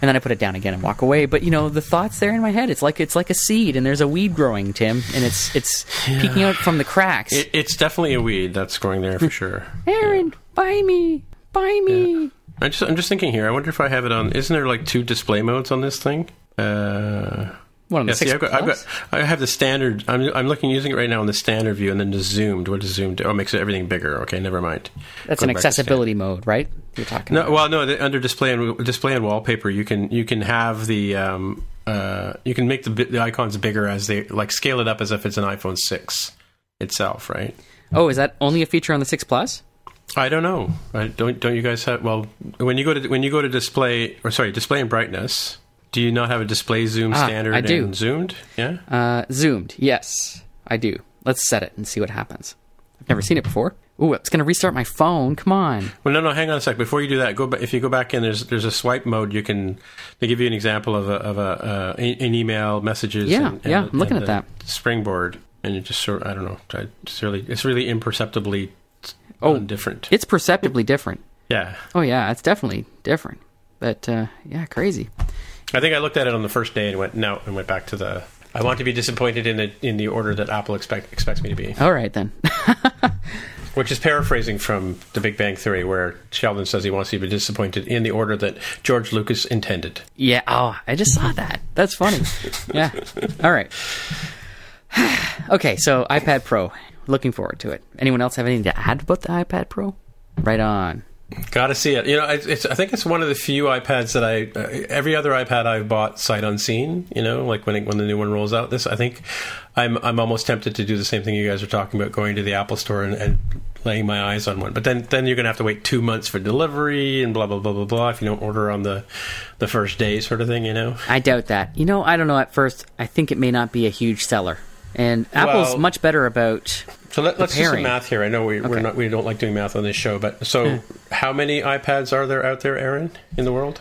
And then I put it down again and walk away. But you know, the thoughts there in my head. It's like it's like a seed, and there's a weed growing, Tim, and it's it's peeking out from the cracks. It, it's definitely a weed that's growing there for sure. Aaron, buy me, buy me. I just I'm just thinking here. I wonder if I have it on. Isn't there like two display modes on this thing? Uh, What on the yeah, see, six I've got, I've got, Plus? I have the standard. I'm, I'm looking using it right now in the standard view, and then the zoomed. What does zoomed? do? Oh, it makes everything bigger. Okay, never mind. That's Going an accessibility mode, right? You're talking. No, about. well, no. The, under display and display and wallpaper, you can you can have the um, uh, you can make the the icons bigger as they like scale it up as if it's an iPhone six itself, right? Oh, is that only a feature on the six Plus? I don't know. I don't don't you guys have? Well, when you go to when you go to display or sorry, display and brightness, do you not have a display zoom Ah, standard I do. and zoomed? Yeah. Uh, zoomed. Yes, I do. Let's set it and see what happens. I've never seen it before. Ooh, it's going to restart my phone. Come on. Well, no, no. Hang on a sec. Before you do that, go. Ba- if you go back in, there's there's a swipe mode. You can. They give you an example of a of a uh, an email messages. Yeah, and, yeah, and- I'm looking at that Springboard, and you just sort. I don't know. It's really it's really imperceptibly Oh, different. It's perceptibly different. Yeah. Oh yeah, it's definitely different. But uh, yeah, crazy. I think I looked at it on the first day and went no, and went back to the. I want to be disappointed in the in the order that Apple expect, expects me to be. All right then. Which is paraphrasing from The Big Bang Theory, where Sheldon says he wants to be disappointed in the order that George Lucas intended. yeah. Oh, I just saw that. That's funny. yeah. All right. okay, so iPad Pro. Looking forward to it. Anyone else have anything to add about the iPad Pro? Right on. Got to see it. You know, it's, it's, I think it's one of the few iPads that I. Uh, every other iPad I've bought sight unseen. You know, like when it, when the new one rolls out. This, I think, I'm I'm almost tempted to do the same thing you guys are talking about, going to the Apple Store and, and laying my eyes on one. But then then you're gonna have to wait two months for delivery and blah blah blah blah blah if you don't order on the the first day, sort of thing. You know. I doubt that. You know, I don't know. At first, I think it may not be a huge seller, and Apple's Well- much better about. So let, let's do some math here. I know we, we're Okay. not we don't like doing math on this show, but so how many iPads are there out there, Aaron, in the world?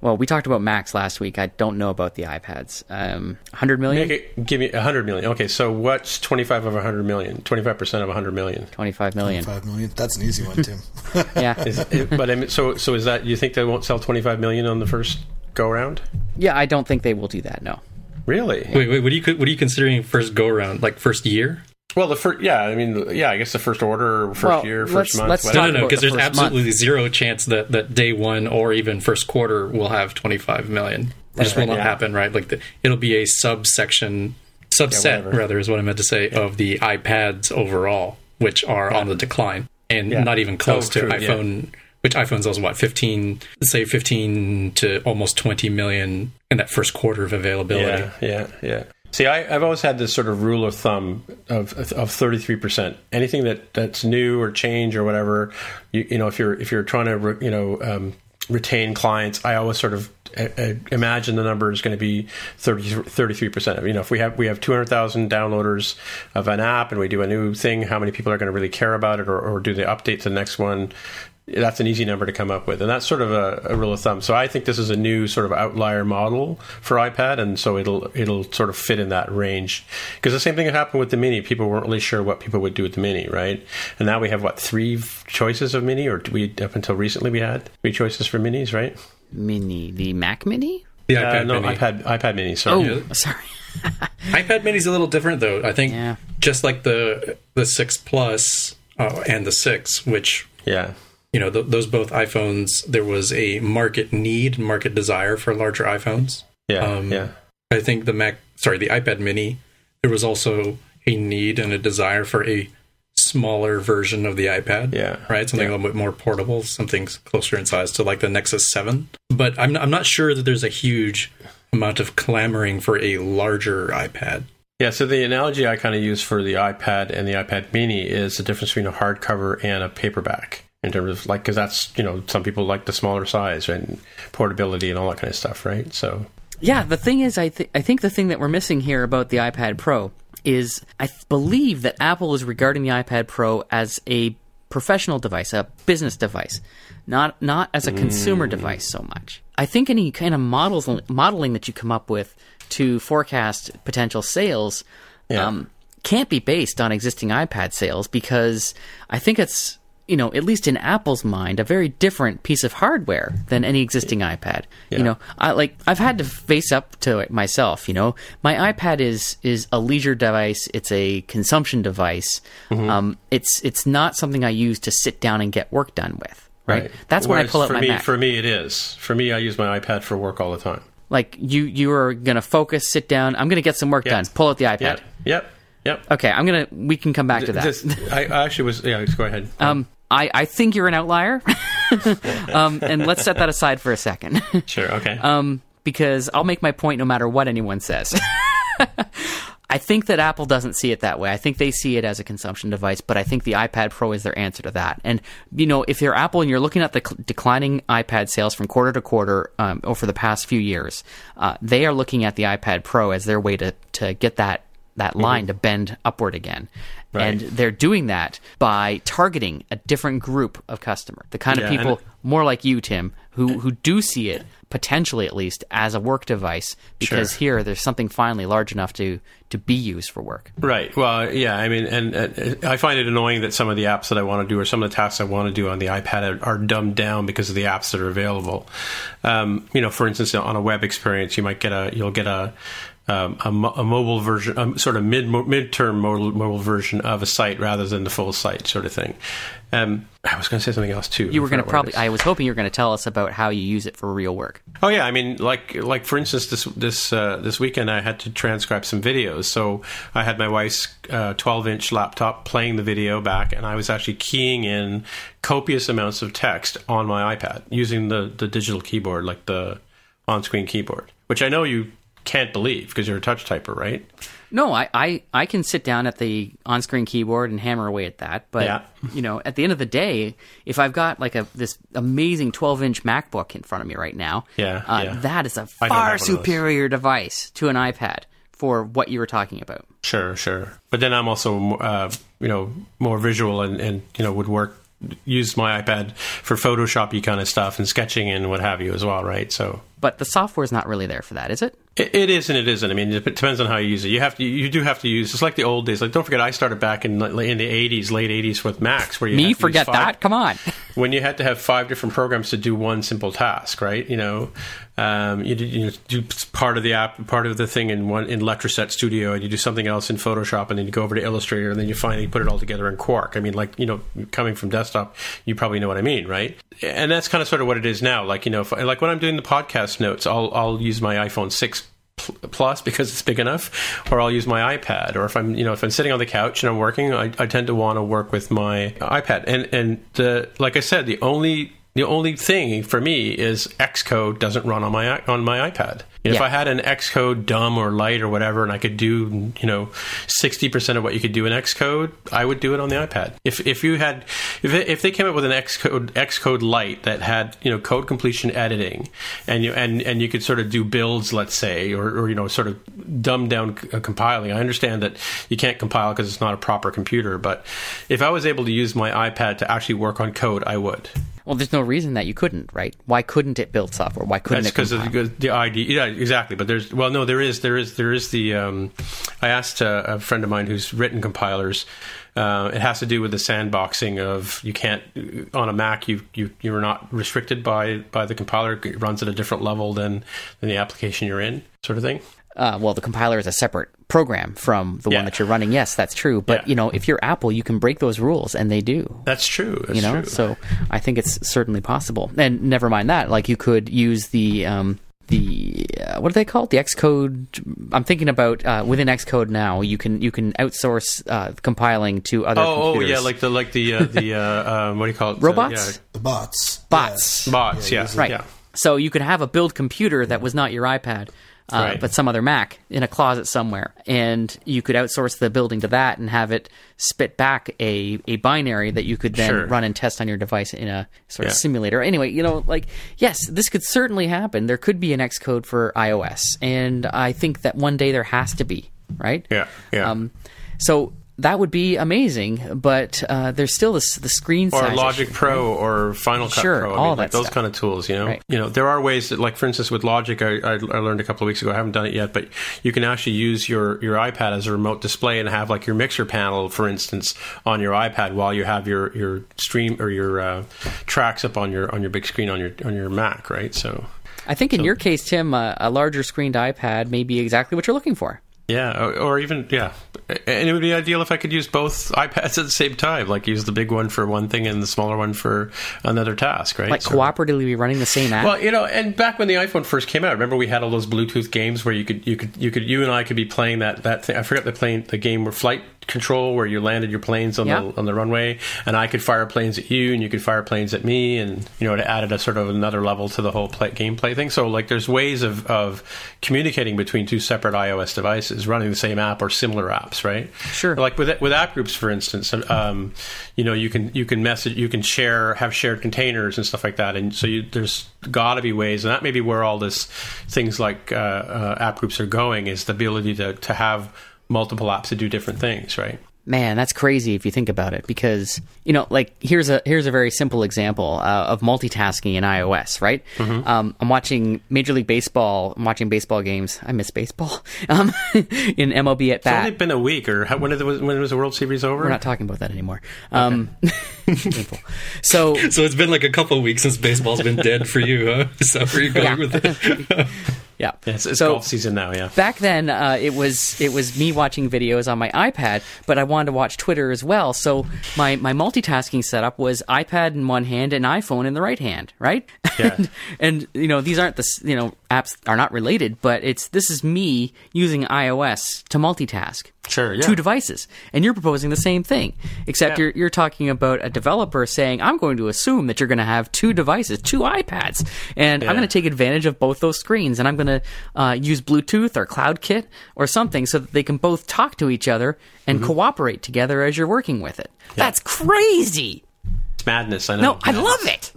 Well, we talked about Macs last week. I don't know about the iPads. Um, 100 million, Make it, give me a hundred million. Okay, so what's twenty five of a hundred million? Twenty five percent of a 100 million? 25 million. 25 million. That's an easy one, Tim. Yeah, Is, but I mean, so so is that you think they won't sell twenty five million on the first go around? yeah. I don't think they will do that. No. Really? Wait, wait. What are you what are you considering first go around? Like first year? Well, the first yeah, I mean yeah, I guess the first order, first Well, year, 1st let's- month. let's whatever. No, talk no, no. Because the there's absolutely month. zero chance that that day one or even first quarter will have 25 million. It just will not yeah. happen, right? Like the, it'll be a subsection, subset whatever. rather is what I meant to say of the iPads overall, which are on the decline and Yeah. not even close Oh, to true, yeah. iPhone. Which iPhone's also what 15, say 15 to almost 20 million in that first quarter of availability. Yeah, yeah, yeah. See, I, I've always had this sort of rule of thumb of of thirty three percent. Anything that, that's new or change or whatever, you, you know, if you're if you're trying to re, you know um, retain clients, I always sort of uh, uh, imagine the number is going to be 33 percent. You know, if we have we have two hundred thousand downloaders of an app and we do a new thing, how many people are going to really care about it, or, or do they update to the next one? That's an easy number to come up with, and that's sort of a, a rule of thumb. So I think this is a new sort of outlier model for iPad, and so it'll it'll sort of fit in that range. Because the same thing that happened with the Mini, people weren't really sure what people would do with the Mini, right? And now we have what three choices of Mini, or do we up until recently we had three choices for Minis, right? Mini, the Mac Mini. The Uh, iPad no, Mini. iPad iPad Mini. Sorry. Oh, sorry. iPad Mini's a little different though. I think Yeah. just like the the six plus uh, and the six, which Yeah. You know th- those both iPhones, there was a market need market desire for larger iPhones. Yeah. Um, yeah. I think the Mac, sorry, the iPad Mini, there was also a need and a desire for a smaller version of the iPad. Yeah. Right? Something Yeah. a little bit more portable, something closer in size to like the Nexus 7. But I'm, I'm not sure that there's a huge amount of clamoring for a larger iPad. Yeah, so the analogy I kind of use for the iPad and the iPad Mini is the difference between a hardcover and a paperback in terms of like because that's you know some people like the smaller size and portability and all that kind of stuff, right? So Yeah, the thing is, I, th- I think the thing that we're missing here about the iPad Pro is I th- believe that Apple is regarding the iPad Pro as a professional device, a business device, not not as a consumer device so much. I think any kind of models modeling that you come up with to forecast potential sales Yeah. um, can't be based on existing iPad sales because I think it's you know at least in Apple's mind a very different piece of hardware than any existing iPad. You know, I like I've had to face up to it myself. You know, my iPad is is a leisure device. It's a consumption device. Mm-hmm. Um, it's it's not something I use to sit down and get work done with. Right. That's when I pull out for my me, Mac. For me, it is. For me, I use my iPad for work all the time. like you you are gonna focus, sit down. I'm gonna get some work Yeah. done. Pull out the iPad. Yep. Yep. Yep. Okay, I'm gonna. We can come back to that. This- I I actually was. Yeah, just go ahead. Um, I, I think you're an outlier. um, and let's set that aside for a second. sure. Okay. um, because I'll make my point no matter what anyone says. I think that Apple doesn't see it that way. I think they see it as a consumption device, but I think the iPad Pro is their answer to that. And, you know, if you're Apple and you're looking at the cl- declining iPad sales from quarter to quarter um, over the past few years, uh, they are looking at the iPad Pro as their way to, to get that, that line to bend upward again. Right. And they're doing that by targeting a different group of customer, the kind Yeah, of people more like you, Tim, who who do see it potentially at least as a work device because Sure. here there's something finally large enough to to be used for work. Right. Well, yeah. I mean, and, and I find it annoying that some of the apps that I want to do or some of the tasks I want to do on the iPad are, are dumbed down because of the apps that are available. Um, you know, for instance, on a web experience, you might get a you'll get a um, a, mo- a mobile version, a sort of mid mid-term mobile, mobile version of a site rather than the full site sort of thing. Um, I was going to say something else too. You were I going to forgot what it probably. I was hoping you were going to tell us about how you use it for real work. Oh yeah, I mean, like like for instance, this this uh, this weekend I had to transcribe some videos, so I had my wife's twelve inch laptop playing the video back, and I was actually keying in copious amounts of text on my iPad using the the digital keyboard, like the on screen keyboard, which I know you can't believe because you're a touch typer, right? No, I, I, I can sit down at the on-screen keyboard and hammer away at that. But Yeah. you know, at the end of the day, if I've got like a this amazing 12-inch MacBook in front of me right now, Yeah, uh, yeah. that is a I don't have one far superior device to an iPad for what you were talking about. Sure, sure. But then I'm also, uh, you know, more visual and, and you know would work use my iPad for Photoshoppy kind of stuff and sketching and what have you as well, right? So But the software is not really there for that, is it? It, it is and it isn't. I mean, it depends on how you use it. You have to, you do have to use. It's like the old days. Like, don't forget, I started back in in the '80s, late '80s with Macs, where you Me forget five- that? Come on. when you had to have five different programs to do one simple task, right? You know, um, you, do, you do part of the app, part of the thing in one in Letraset Studio, and you do something else in Photoshop, and then you go over to Illustrator, and then you finally put it all together in Quark. I mean, like you know, coming from desktop, you probably know what I mean, right? And that's kind of sort of what it is now. Like you know, if, like when I'm doing the podcast notes, I'll I'll use my iPhone six plus because it's big enough or I'll use my iPad or if I'm you know if I'm sitting on the couch and I'm working I, I tend to want to work with my iPad and and the like I said the only the only thing for me is Xcode doesn't run on my on my iPad. You know, If Yeah. I had an Xcode dumb or light or whatever, and I could do you know sixty percent of what you could do in Xcode, I would do it on the iPad. If if you had if it, if they came up with an Xcode Xcode light that had you know code completion editing, and you and and you could sort of do builds, let's say, or, or you know sort of dumb down uh, compiling. I understand that you can't compile because it's not a proper computer, but if I was able to use my iPad to actually work on code, I would. Well, there's no reason that you couldn't, right? Why couldn't it build software? Why couldn't That's it? because the, the ID. Yeah, exactly. But there's well, no, there is, there is, there is the. Um, I asked a, a friend of mine who's written compilers. Uh, it has to do with the sandboxing of you can't on a Mac you you you're not restricted by by the compiler. It runs at a different level than than the application you're in, sort of thing. Uh, well, the compiler is a separate program from the Yeah. one that you're running. Yes, that's true. But Yeah. you know, if you're Apple, you can break those rules, and they do. That's true. That's you know, true. so I think it's certainly possible. And never mind that, like you could use the um, the uh, what are they called? The Xcode. I'm thinking about uh, within Xcode now. You can you can outsource uh, compiling to other. Oh, oh, yeah, like the like the uh, the uh, um, what do you call it? Robots? Uh, The bots. bots. yeah. Bots. Yeah, use Right. Yeah. So you could have a build computer that was not your iPad, uh, Right. but some other Mac in a closet somewhere, and you could outsource the building to that and have it spit back a, a binary that you could then Sure. run and test on your device in a sort of simulator. Anyway, you know, like yes, this could certainly happen. There could be an Xcode for iOS, and I think that one day there has to be, right? Yeah. Yeah. Um, so. That would be amazing, but uh, there's still this the screen or size Logic issue, Pro or Final Cut Sure, Pro. I all mean, that like those stuff. kind of tools, you know. Right. You know, there are ways that, like for instance, with Logic, I, I, I learned a couple of weeks ago. I haven't done it yet, but you can actually use your your iPad as a remote display and have like your mixer panel, for instance, on your iPad while you have your your stream or your uh, tracks up on your on your big screen on your on your Mac, right? So. I think in your case, Tim, uh, a larger screened iPad may be exactly what you're looking for. Yeah, or, or even yeah, and it would be ideal if I could use both iPads at the same time, like use the big one for one thing and the smaller one for another task, right? Like So- cooperatively running the same app. Well, you know, and back when the iPhone first came out, remember we had all those Bluetooth games where you could, you could, you could, you and I could be playing that that thing. I forget the plane, the game where flight control where you landed your planes on the on the runway, and I could fire planes at you, and you could fire planes at me, and you know, it added a sort of another level to the whole play, gameplay thing. So, like, there's ways of of communicating between two separate iOS devices, running the same app or similar apps, right? Sure. Like with with app groups, for instance, um, you know, you can you can message, you can share, have shared containers and stuff like that, and so you, there's got to be ways, and that may be where all this things like uh, uh, app groups are going is the ability to to have multiple apps to do different things, right? Man, that's crazy if you think about it. Because you know, like here's a here's a very simple example uh, of multitasking in iOS. Right? Mm-hmm. Um, I'm watching Major League Baseball. I'm watching baseball games. I miss baseball. Um, in MLB at bat, It's only been a week, or how, when, did the, when it was the World Series over? We're not talking about that anymore. Um, painful. So So it's been like a couple of weeks since baseball's been dead for you, huh? Is that where you're going Yeah. with it? yeah, Yeah, it's, it's so, golf season now. Yeah. back then uh, it was it was me watching videos on my iPad, but I wanted to watch Twitter as well. So my my multitasking setup was iPad in one hand and iPhone in the right hand, right? Yeah. and, and you know these aren't the you know apps are not related, but it's this is me using iOS to multitask. Sure, yeah. Two devices, and you're proposing the same thing, except Yeah. you're you're talking about a developer saying, "I'm going to assume that you're going to have two devices, two iPads, and I'm going to take advantage of both those screens, and I'm going to uh, use Bluetooth or CloudKit or something so that they can both talk to each other and Mm-hmm. cooperate together as you're working with it. That's crazy. It's madness. I know. No, I love it.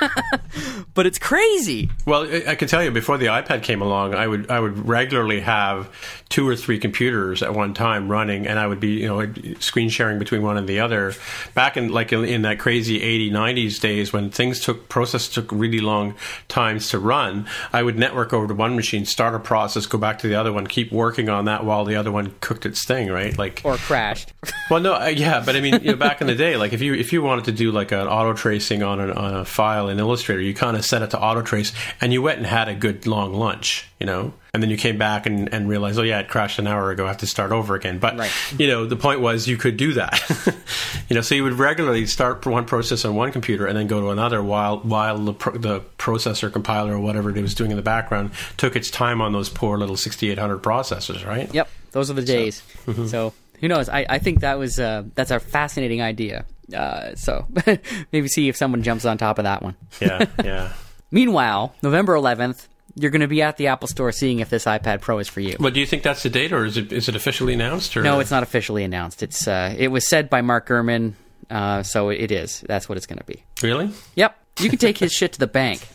but it's crazy. Well, I- can tell you before the iPad came along, I would I would regularly have two or three computers at one time running, and I would be you know screen sharing between one and the other. Back in like in, in that crazy 80, 90s days when things took process took really long times to run, I would network over to one machine, start a process, go back to the other one, keep working on that while the other one cooked its thing, right? Like Or crashed. well, no, uh, yeah, but I mean, you know, back in the day, like if you if you wanted to do like an auto tracing on, an, on a file in Illustrator, you kind of set it to auto trace, and you went and had a good long lunch, you know, and then you came back and, and realized, oh yeah, it crashed an hour ago. I have to start over again. But Right. you know, the point was you could do that, you know, so you would regularly start one process on one computer and then go to another while while the pro- the processor compiler or whatever it was doing in the background took its time on those poor little 6800 processors, right? Yep, those are the days. mm-hmm. So, who knows? I, I think that was uh, that's a fascinating idea. Uh, so maybe see if someone jumps on top of that one. Yeah, yeah. Meanwhile, November 11th, you're going to be at the Apple Store seeing if this iPad Pro is for you. Well, do you think that's the date, or is it is it officially announced? Or No, it's not officially announced. It's uh, it was said by Mark Gurman, uh, so it is. That's what it's going to be. really. Yep, you can take his shit to the bank,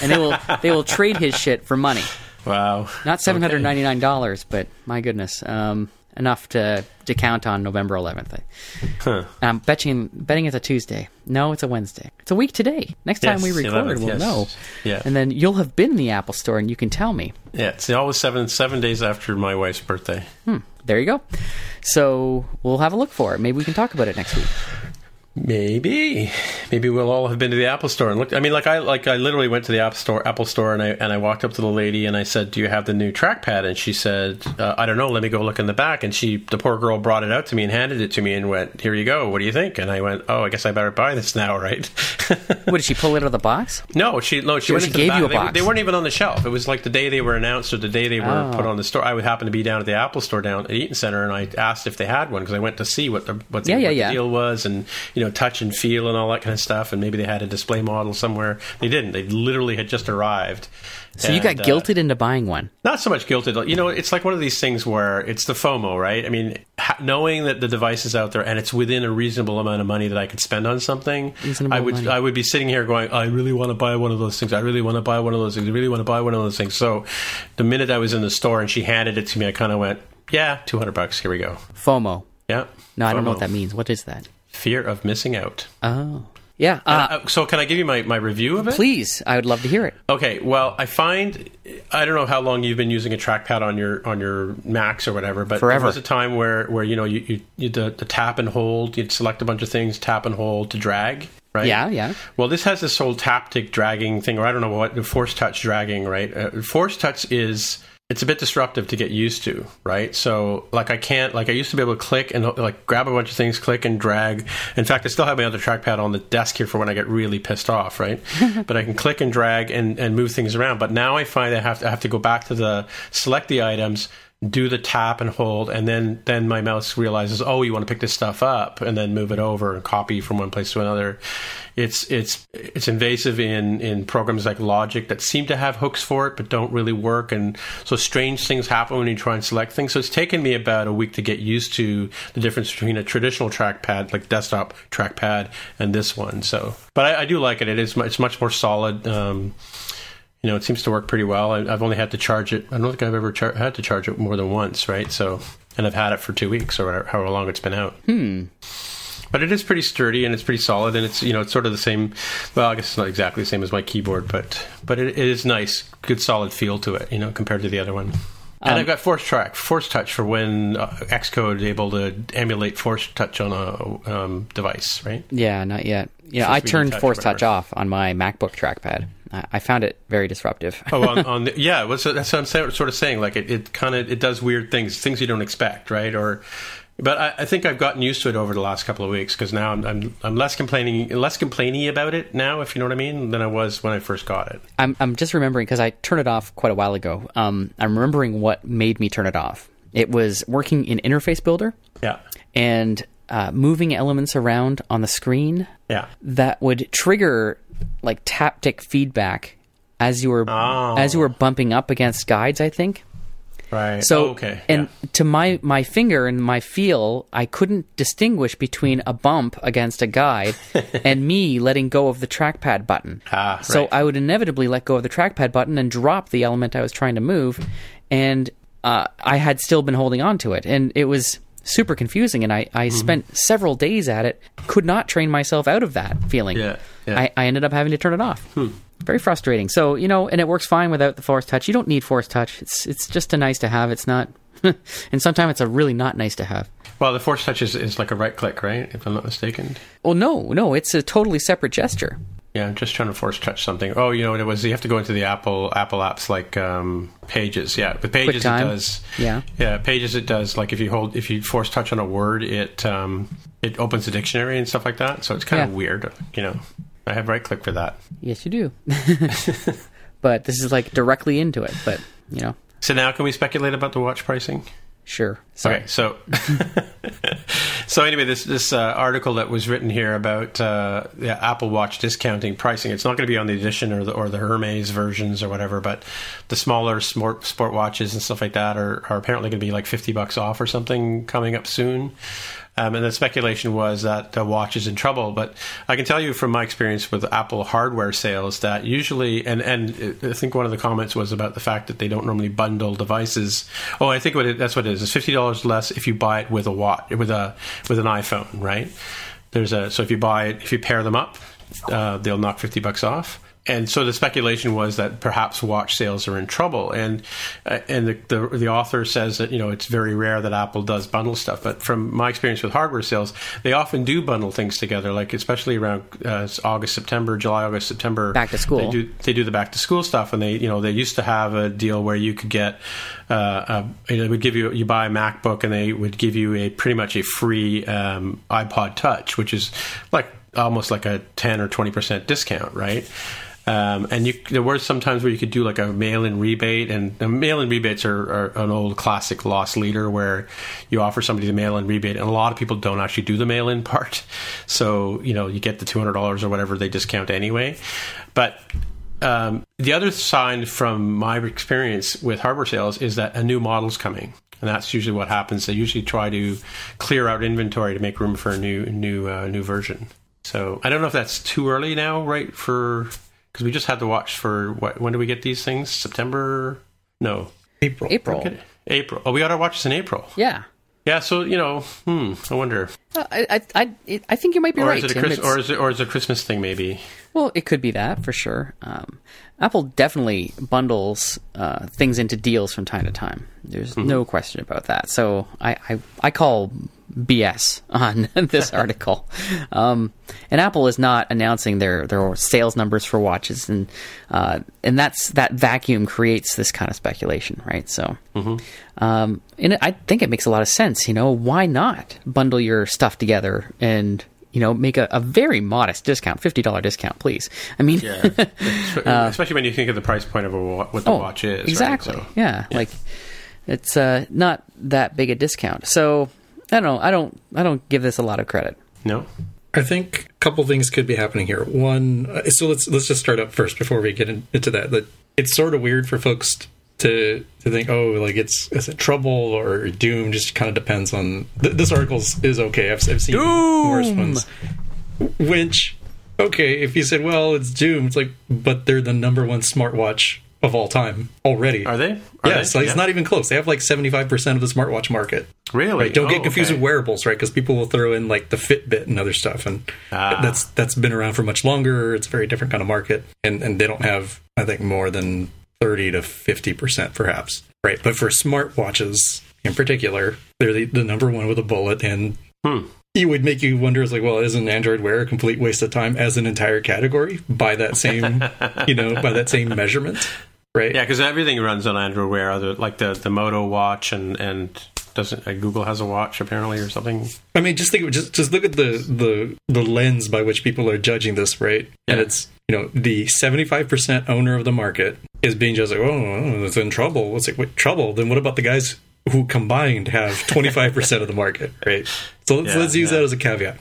and they will they will trade his shit for money. Wow. Not seven hundred ninety nine dollars, but my goodness. Um, enough to to count on November 11th. Huh. I'm betting betting it's a Tuesday. No, it's a Wednesday. It's a week today. Next time we record, 11th, we'll yes. know. Yeah. And then you'll have been in the Apple Store, and you can tell me. Yeah, it's always seven seven days after my wife's birthday. Hmm. There you go. So we'll have a look for it. Maybe we can talk about it next week. Maybe, maybe we'll all have been to the Apple Store and looked. I mean, like I like I literally went to the App Store, Apple Store, and I and I walked up to the lady and I said, "Do you have the new trackpad?" And she said, uh, "I don't know. Let me go look in the back." And she, the poor girl, brought it out to me and handed it to me and went, "Here you go. What do you think?" And I went, "Oh, I guess I better buy this now, right?" What did she pull it out of the box? No, she no, she she gave the you a they, box. they weren't even on the shelf. It was like the day they were announced or the day they were Oh. put on the store. I would happen to be down at the Apple Store down at Eaton Center, and I asked if they had one because I went to see what the what, the, Yeah, yeah, what yeah. the deal was, and you know, touch and feel and all that kind of stuff. And maybe they had a display model somewhere. They didn't. They literally had just arrived. So you got And, uh, guilted into buying one. not so much guilted. You know, it's like one of these things where it's the FOMO, right? I mean, ha- knowing that the device is out there and it's within a reasonable amount of money that I could spend on something, Reasonable I would money. I would be sitting here going, I really want to buy one of those things. I really want to buy one of those things. I really want to buy one of those things. So, the minute I was in the store and she handed it to me, I kind of went, Yeah, two hundred bucks. Here we go. FOMO. Yeah. No, I don't know what that means. What is that? Fear of missing out. Oh. Yeah. Uh, Uh, so, can I give you my, my review of it? please, I would love to hear it. Okay, well, I find I don't know how long you've been using a trackpad on your on your Macs or whatever, but Forever. there was a time where where you know you, you, you the, the tap and hold, you'd select a bunch of things, tap and hold to drag, right? Yeah, yeah. Well, this has this whole taptic dragging thing, or I don't know what the force touch dragging, right? Uh, force touch is it's a bit disruptive to get used to, right? So, like, I can't, like, I used to be able to click and like grab a bunch of things, click and drag. In fact, I still have my other trackpad on the desk here for when I get really pissed off, right? but I can click and drag and, and move things around. But now I find I have to, I have to go back to the select the items, do the tap and hold, and then then my mouse realizes, oh, you want to pick this stuff up, and then move it over and copy from one place to another. It's it's it's invasive in in programs like Logic that seem to have hooks for it but don't really work, and so strange things happen when you try and select things. So it's taken me about a week to get used to the difference between a traditional trackpad, like desktop trackpad, and this one. So, but I, I do like it. It is it's much more solid. Um, you know, it seems to work pretty well. I, I've only had to charge it. I don't think I've ever char- had to charge it more than once, right? So, and I've had it for two weeks or however long it's been out. Hmm. But it is pretty sturdy and it's pretty solid, and it's you know it's sort of the same. Well, I guess it's not exactly the same as my keyboard, but but it, it is nice, good solid feel to it, you know, compared to the other one. And I've got Force Track, Force Touch for when uh, Xcode is able to emulate Force Touch on a um, device, right? Yeah, not yet. Yeah, I turned touch, Force. Touch off on my MacBook trackpad. I, I found it very disruptive. oh, on, on the, yeah, well, so that's what I'm sort of saying. Like it, it kind of it does weird things, things you don't expect, right? Or, but I, I think I've gotten used to it over the last couple of weeks because now I'm, I'm I'm less complaining, less complaining about it now, if you know what I mean, than I was when I first got it. I'm I'm just remembering because I turned it off quite a while ago. Um, I'm remembering what made me turn it off. It was working in Interface Builder Yeah, and uh, moving elements around on the screen yeah, that would trigger like taptic feedback as you were Oh. as you were bumping up against guides. I think. right. So Oh, okay, and yeah. to my my finger and my feel, I couldn't distinguish between a bump against a guide and me letting go of the trackpad button. Ah, So right. I would inevitably let go of the trackpad button and drop the element I was trying to move, and uh, I had still been holding on to it, and it was super confusing. And I, I Mm-hmm. spent several days at it, could not train myself out of that feeling. Yeah, yeah. Hmm. I, I ended up having to turn it off. Very frustrating. So you know, and it works fine without the force touch. You don't need force touch. It's it's just a nice to have. It's not, and sometimes it's a really not nice to have. Well, the Force Touch is, is like a right click, right? If I'm not mistaken. Well, no, no, it's a totally separate gesture. Yeah, I'm just trying to force touch something. Oh, you know what it was? You have to go into the Apple Apple apps like um, Pages. Yeah, with Pages it does. Yeah. yeah. Pages it does. Like if you hold, if you force touch on a word, it um, it opens the dictionary and stuff like that. So it's kind of weird. You know, I have right click for that. Yes, you do. but this is like directly into it. But you know, So now, can we speculate about the watch pricing? Sure. Sorry. Okay, so so anyway, this this uh, article that was written here about uh, the Apple Watch discounting pricing. It's not going to be on the edition or the or the Hermes versions or whatever, but the smaller sport sport watches and stuff like that are, are apparently going to be like fifty bucks off or something coming up soon. Um, and the speculation was that the watch is in trouble. But I can tell you from my experience with Apple hardware sales that usually, and, and I think one of the comments was about the fact that they don't normally bundle devices. Oh, I think what it, that's what it is. It's fifty dollars less if you buy it with a watch with a with an iPhone, right? There's a so if you buy it if you pair them up, uh, they'll knock fifty bucks off and so the speculation was that perhaps watch sales are in trouble, and uh, and the, the, the author says that you know it's very rare that Apple does bundle stuff, but from my experience with hardware sales, they often do bundle things together, like especially around uh, August, September, July, August, September, back to school. They do they do the back to school stuff, and they you know they used to have a deal where you could get uh, a, they would give you you buy a MacBook and they would give you a pretty much a free um, iPod Touch, which is like almost like a ten or twenty percent discount, right? Um, and you, there were some times where you could do like a mail-in rebate, and the mail-in rebates are, are, an old classic loss leader where you offer somebody the mail-in rebate, and a lot of people don't actually do the mail-in part. So you know you get the two hundred dollars or whatever they discount anyway. But um, the other sign from my experience with hardware sales is that a new model's coming. And that's usually what happens. They usually try to clear out inventory to make room for a new new uh, new version. So I don't know if that's too early now, right? For because we just had to watch for what? When do we get these things? September? No, April. April. April. Oh, we got to watch this in April. Yeah. Yeah. So you know, hmm. I wonder. Uh, I, I, I, I think you might be or right. Is it a Chris, or is it or is it a Christmas thing? Maybe. Well, it could be that for sure. Um, Apple definitely bundles uh, things into deals from time to time. There's mm-hmm. no question about that. So I, I, I call BS on this article. Um, and Apple is not announcing their, their sales numbers for watches, and uh, and that's that vacuum creates this kind of speculation, right? So, mm-hmm. um, and I think it makes a lot of sense. You know, why not bundle your stuff together and you know, make a, a very modest discount, fifty dollar discount, please. I mean, yeah, uh, especially when you think of the price point of a, what the oh, watch is. Exactly. Right? So, yeah, yeah, like it's uh, not that big a discount. So I don't know. I don't. I don't give this a lot of credit. No. I think a couple things could be happening here. One, uh, so let's let's just start up first before we get in, into that. That it's sort of weird for folks to to think, oh, like it's is it trouble or doom? Just kind of depends on th- this article is okay. I've, I've seen doom! worse ones. Which, okay, if you said, well, it's doom, it's like, but they're the number one smartwatch of all time already. Are they? Are yes, they? Like, yeah. it's not even close. They have like seventy five percent of the smartwatch market. Really? Right? Don't oh, get confused okay. with wearables, right? Because people will throw in like the Fitbit and other stuff, and ah. that's that's been around for much longer. It's a very different kind of market, and and they don't have, I think, more than thirty to fifty percent, perhaps. Right? But for smartwatches in particular, they're the, the number one with a bullet, and hmm. it would make you wonder, it's like, well, isn't Android Wear a complete waste of time as an entire category by that same, you know, by that same measurement? Right? Yeah, because everything runs on Android Wear, other like the the Moto watch and and doesn't uh, Google has a watch apparently or something. I mean, just think, just just look at the the the lens by which people are judging this, right? Yeah. And it's you know the seventy five percent owner of the market is being just like, oh, it's in trouble. It's like, wait, trouble? Then what about the guys who combined have twenty five percent of the market, right? So let's Yeah, let's use yeah. that as a caveat.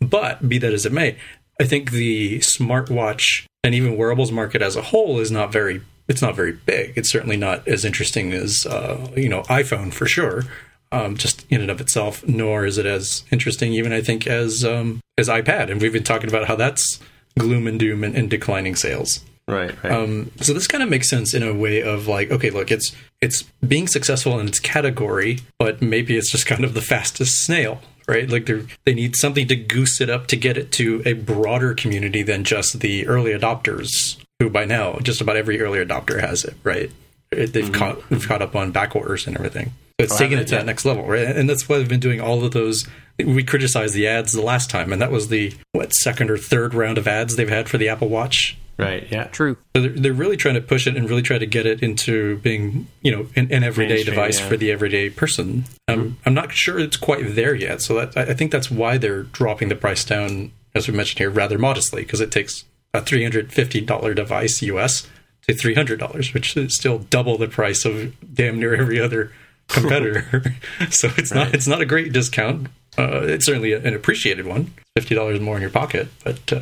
But be that as it may, I think the smartwatch and even wearables market as a whole is not very it's not very big. It's certainly not as interesting as uh, you know iPhone for sure. Um, just in and of itself, nor is it as interesting, even I think, as um, as iPad. And we've been talking about how that's gloom and doom and, and declining sales. Right, right. Um, so this kind of makes sense in a way of like, okay, look, it's it's being successful in its category, but maybe it's just kind of the fastest snail, right? Like they they need something to goose it up to get it to a broader community than just the early adopters, who by now just about every early adopter has it, right? It, they've caught they've caught up on back orders and everything. So it's Oh, taking have it to they? that next level, right? And that's why they've been doing all of those. We criticized the ads the last time, and that was the what second or third round of ads they've had for the Apple Watch. right, yeah. True. So they're, they're really trying to push it and really try to get it into being, you know, an, an everyday Mainstream, device yeah. for the everyday person. Um, I'm not sure it's quite there yet. So that, I I think that's why they're dropping the price down, as we mentioned here, rather modestly, because it takes a $350 device US to $300, which is still double the price of damn near every other competitor. so it's not it's not a great discount. Uh, it's certainly an appreciated one. Fifty dollars more in your pocket. But uh,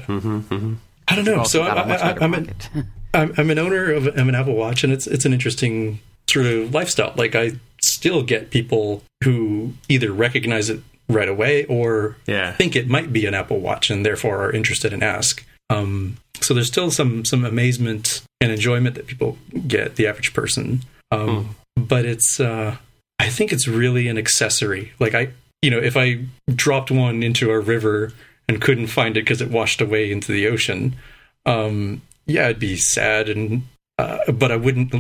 I don't know. So I, I'm, an. I'm I'm an owner of, of an Apple Watch, and it's it's an interesting sort of lifestyle. Like I still get people who either recognize it right away or Yeah. think it might be an Apple Watch and therefore are interested and ask. Um, so there's still some some amazement and enjoyment that people get, the average person. Um, But it's uh, I think it's really an accessory. Like I, you know, if I dropped one into a river and couldn't find it because it washed away into the ocean, um, yeah, I'd be sad and uh, but I wouldn't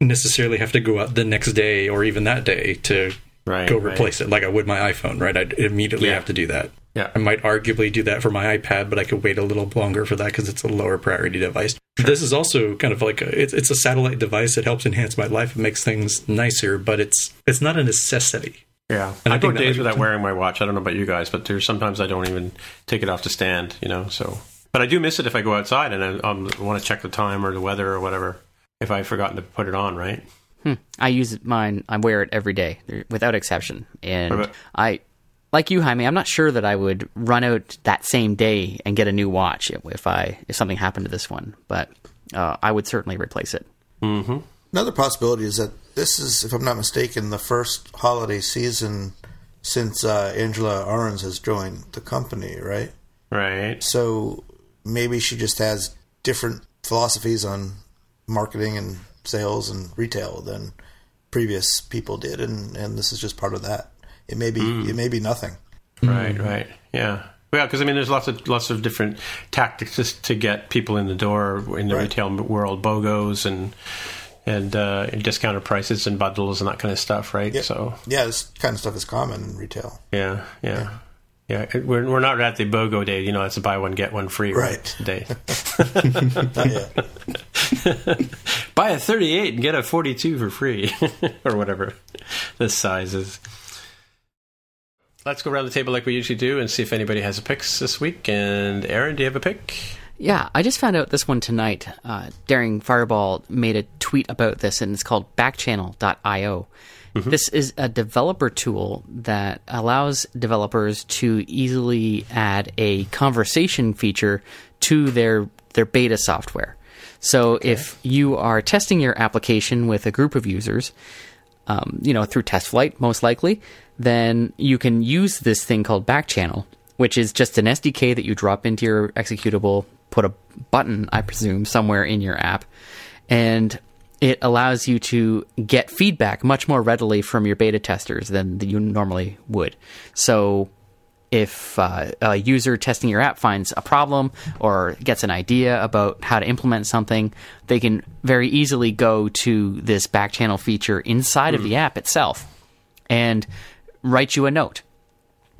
necessarily have to go out the next day or even that day to Right, go right. replace it like I would my iPhone, right? I'd immediately Yeah. have to do that. Yeah. I might arguably do that for my iPad, but I could wait a little longer for that because it's a lower priority device. This is also kind of like a, it's it's a satellite device. It helps enhance my life. It makes things nicer, but it's it's not a necessity. Yeah, And I, I go think days without wearing my watch. I don't know about you guys, but there's sometimes I don't even take it off the stand. You know, so but I do miss it if I go outside and I um, want to check the time or the weather or whatever. If I've forgotten to put it on, right? Hmm. I use mine. I wear it every day, without exception. And about- I, like you, Jaime, I'm not sure that I would run out that same day and get a new watch if I if something happened to this one. But uh, I would certainly replace it. Mm-hmm. Another possibility is that this is, if I'm not mistaken, the first holiday season since uh, Angela Ahrendts has joined the company, right? Right. So maybe she just has different philosophies on marketing and sales and retail than previous people did, and, and this is just part of that. It may be it may be nothing. Right, right, yeah, Well, Because I mean, there's lots of lots of different tactics just to get people in the door in the Right. retail world, BOGOs and and uh, discounted prices and bundles and that kind of stuff, right? Yeah. So Yeah, this kind of stuff is common in retail. yeah, yeah. Yeah, it- we're we're not at the BOGO day, you know. It's a buy one get one free Right. yet. buy a 38 and get a 42 for free, or whatever the size is. Let's go around the table like we usually do and see if anybody has a picks this week. And Aaron, do you have a pick? Yeah, I just found out this one tonight. Uh, Daring Fireball made a tweet about this, and it's called backchannel.io. This is a developer tool that allows developers to easily add a conversation feature to their their beta software. So if you are testing your application with a group of users, um, you know, through TestFlight, most likely, then you can use this thing called Backchannel, which is just an SDK that you drop into your executable, put a button, I presume, somewhere in your app, and it allows you to get feedback much more readily from your beta testers than you normally would. So if uh, a user testing your app finds a problem or gets an idea about how to implement something, they can very easily go to this back channel feature inside of the app itself and write you a note.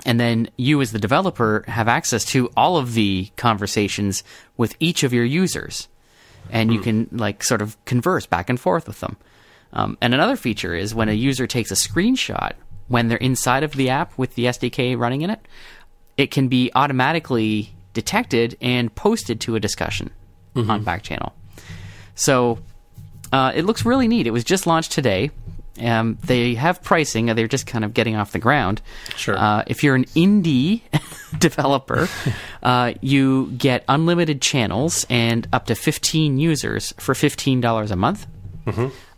And then you, as the developer, have access to all of the conversations with each of your users. And you can, like, sort of converse back and forth with them. Um, and another feature is when a user takes a screenshot when they're inside of the app with the SDK running in it, it can be automatically detected and posted to a discussion on Backchannel. So uh, it looks really neat. It was just launched today. Um, they have pricing. They're just kind of getting off the ground. Sure. Uh, if you're an indie developer, uh, you get unlimited channels and up to 15 users for $15 a month.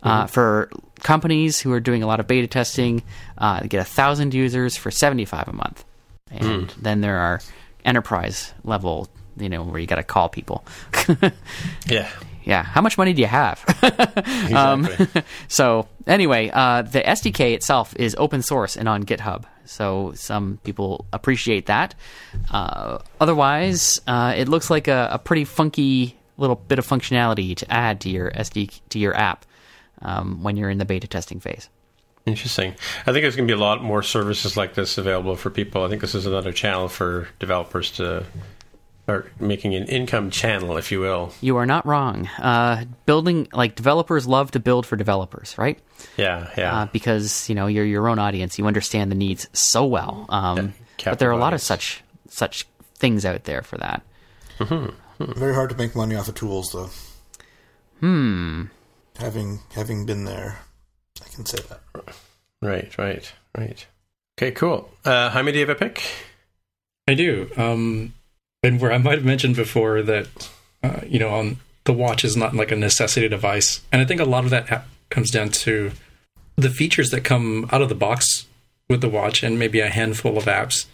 Uh, for companies who are doing a lot of beta testing, uh, get 1,000 users for 75 a month. And then there are enterprise level, you know, where you got to call people. Yeah. yeah. How much money do you have? Um, Exactly. so anyway, uh, the SDK itself is open source and on GitHub. So some people appreciate that. Uh, otherwise, uh, it looks like a, a pretty funky little bit of functionality to add to your SD to your app um, when you're in the beta testing phase. Interesting. I think there's going to be a lot more services like this available for people. I think this is another channel for developers to, or making an income channel, if you will. You are not wrong. Uh, building like developers love to build for developers, right? Yeah, yeah. uh, because you know you're your own audience. You understand the needs so well. Um, Yeah, but there are a lot of such such things out there for that. Very hard to make money off of tools, though. Hmm. Having having been there, I can say that. right, right, right. Okay, cool. Uh, Jaime, do you have a pick? I do. Um, and where I might have mentioned before that, uh, you know, on the watch is not like a necessity device, and I think a lot of that ha- comes down to the features that come out of the box with the watch and maybe a handful of apps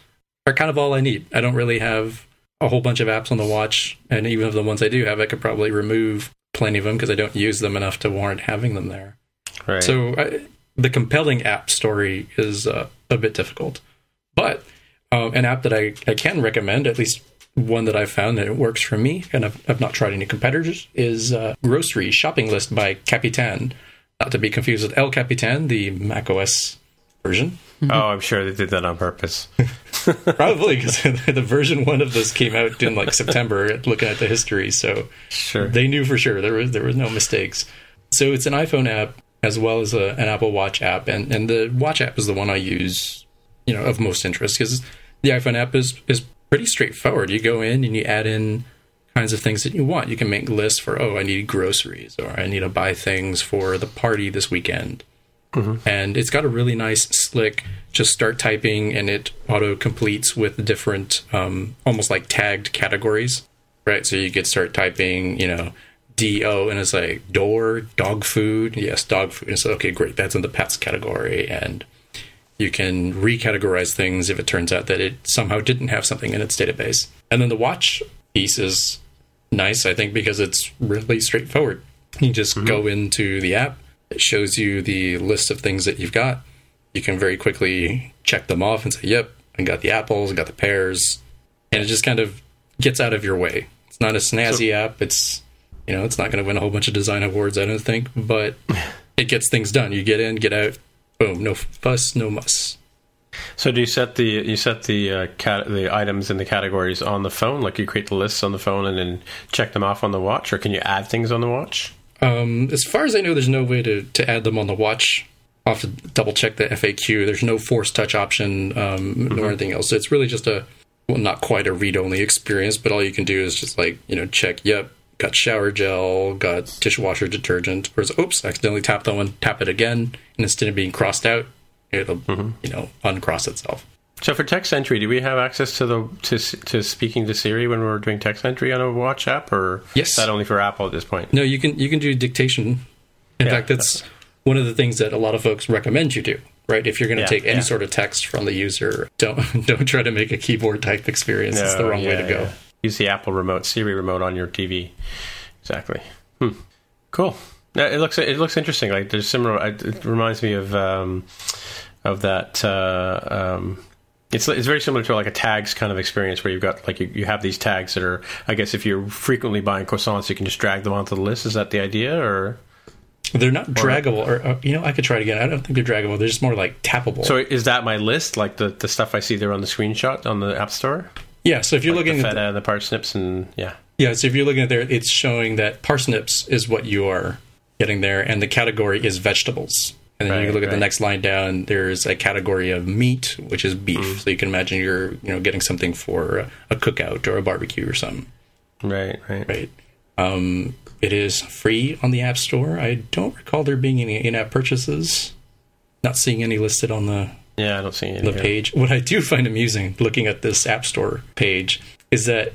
are kind of all I need. I don't really have a whole bunch of apps on the watch, and even of the ones I do have, I could probably remove plenty of them because I don't use them enough to warrant having them there. Right. So I, the compelling app story is uh, a bit difficult, but um, an app that I, I can recommend, at least one that I've found that it works for me, and I've, I've not tried any competitors, is uh, Grocery Shopping List by Capitan. Not to be confused with El Capitan, the macOS version. Mm-hmm. Oh, I'm sure they did that on purpose. Probably because the version one of this came out in like September. Looking at the history, so Sure. they knew for sure there was there was no mistakes. So it's an iPhone app as well as a, an Apple Watch app, and and the Watch app is the one I use, you know, of most interest because the iPhone app is is pretty straightforward. You go in and you add in kinds of things that you want. You can make lists for oh, I need groceries or I need to buy things for the party this weekend. And it's got a really nice, slick, just start typing and it auto completes with different, um, almost like tagged categories, right? So you could start typing, you know, DO and it's like door, dog food. Yes, dog food. And so, okay, great. That's in the pets category. And you can recategorize things if it turns out that it somehow didn't have something in its database. And then the watch piece is nice, I think, because it's really straightforward. You just go into the app, it shows you the list of things that you've got. You can very quickly check them off and say, yep, I got the apples, I got the pears. And it just kind of gets out of your way. It's not a snazzy app. It's, you know, it's not going to win a whole bunch of design awards, I don't think, but it gets things done. You get in, get out, boom, no fuss, no muss. So do you set the you set the uh, cat, the items in the categories on the phone? Like you create the lists on the phone and then check them off on the watch, or can you add things on the watch? Um, as far as I know, there's no way to, to add them on the watch. I'll have to double check the FAQ. There's no force touch option um, nor anything else. So it's really just a, well, not quite a read only experience, but all you can do is just like, you know, check, yep, got shower gel, got dishwasher detergent. Whereas, oops, accidentally tapped that one, tap it again. And instead of being crossed out, it'll, you know, uncross itself. So for text entry, do we have access to the to to speaking to Siri when we're doing text entry on a watch app, or Yes. is that only for Apple at this point? No, you can you can do dictation. In Yeah. fact, that's one of the things that a lot of folks recommend you do. Right, if you're going to Yeah, take any yeah. sort of text from the user, don't don't try to make a keyboard type experience. it's the No, wrong way to go. Use the Apple remote, Siri remote on your TV. Exactly. Hmm. Cool. Yeah, It looks it looks interesting. Like there's similar. It reminds me of um, of that. Uh, um, it's it's very similar to like a tags kind of experience where you've got like you, you have these tags that are. I guess if you're frequently buying croissants, you can just drag them onto the list. Is that the idea, or They're not draggable, or uh, you know, I could try it again. I don't think they're draggable. They're just more like tappable. so? Is that my list? Like the the stuff I see there on the screenshot on the App Store? yeah, so if you're The looking at feta and the parsnips and yeah. yeah, so if you're looking at there, it's showing that parsnips is what you are getting there, and the category is vegetables. And then you Right, can look at the next line down. There's a category of meat, which is beef. Mm. So you can imagine you're you know getting something for a, a cookout or a barbecue or something. Right, right. right? Um, it is free on the App Store. I don't recall there being any in-app purchases. Not seeing any listed on the Yeah, I don't see any. the page. What I do find amusing looking at this App Store page is that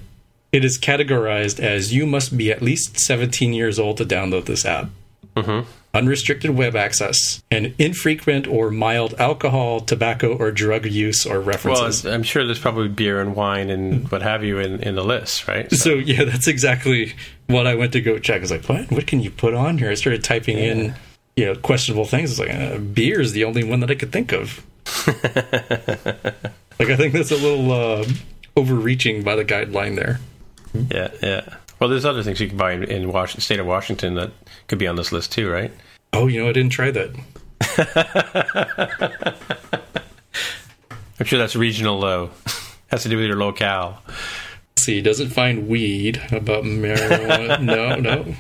it is categorized as you must be at least 17 years old to download this app. Mm-hmm. Unrestricted web access and infrequent or mild alcohol, tobacco, or drug use or references. Well. I'm sure there's probably beer and wine and what have you in, in the list, right? So yeah, that's exactly what I went to go check. I was like, what? What can you put on here? I started typing in, you know, questionable things. It's like uh, beer is the only one that I could think of. like I think that's a little uh, overreaching by the guideline there. Yeah, yeah. Well, there's other things you can buy in, in Washington, state of Washington that could be on this list too, right? Oh, you know, I didn't try that. I'm sure that's regional, though. Has to do with your locale. Let's see, doesn't find weed about marijuana. no, no.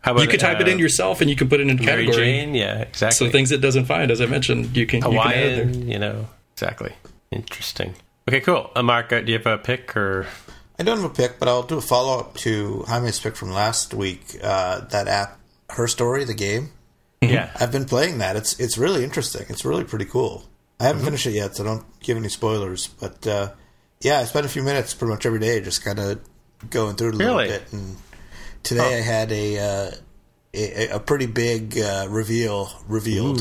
How about You could type it in uh, yourself, and you can put it in a Mary category. Jane? Yeah, exactly. So things it doesn't find, as I mentioned, you can, you can add there. You know, exactly. Interesting. Okay, cool. Uh, Mark, uh, do you have a pick or? I don't have a pick, but I'll do a follow up to Jaime's pick from last week. Uh, that app, Her Story, the game. Yeah, I've been playing that. It's it's really interesting. It's really pretty cool. I haven't Mm-hmm. finished it yet, so don't give any spoilers. But uh, yeah, I spent a few minutes pretty much every day just kind of going through it a Really? little bit. And today I had a uh, a, a pretty big uh, reveal revealed,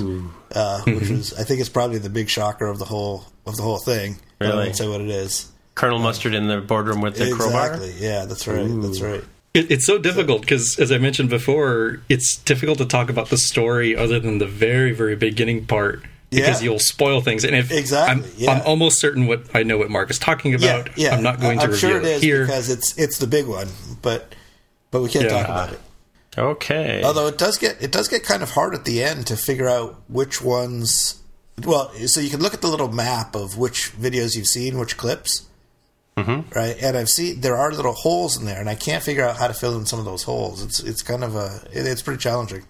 uh, which was I think it's probably the big shocker of the whole of the whole thing. But I Really? won't say what it is. Colonel Mustard in the boardroom with the crowbar. Exactly. Yeah, that's right. That's right. It, it's so difficult because, as I mentioned before, it's difficult to talk about the story other than the very, very beginning part because Yeah. you'll spoil things. And if Exactly, I'm, yeah. I'm almost certain what I know what Mark is talking about. yeah, yeah. I'm not going to I'm reveal sure it is here. because it's it's the big one, but but we can't Yeah. talk about it. Okay. Although it does get it does get kind of hard at the end to figure out which ones. Well, so you can look at the little map of which videos you've seen, which clips, mm-hmm. right? And I've seen there are little holes in there, and I can't figure out how to fill in some of those holes. It's it's kind of a it, it's pretty challenging.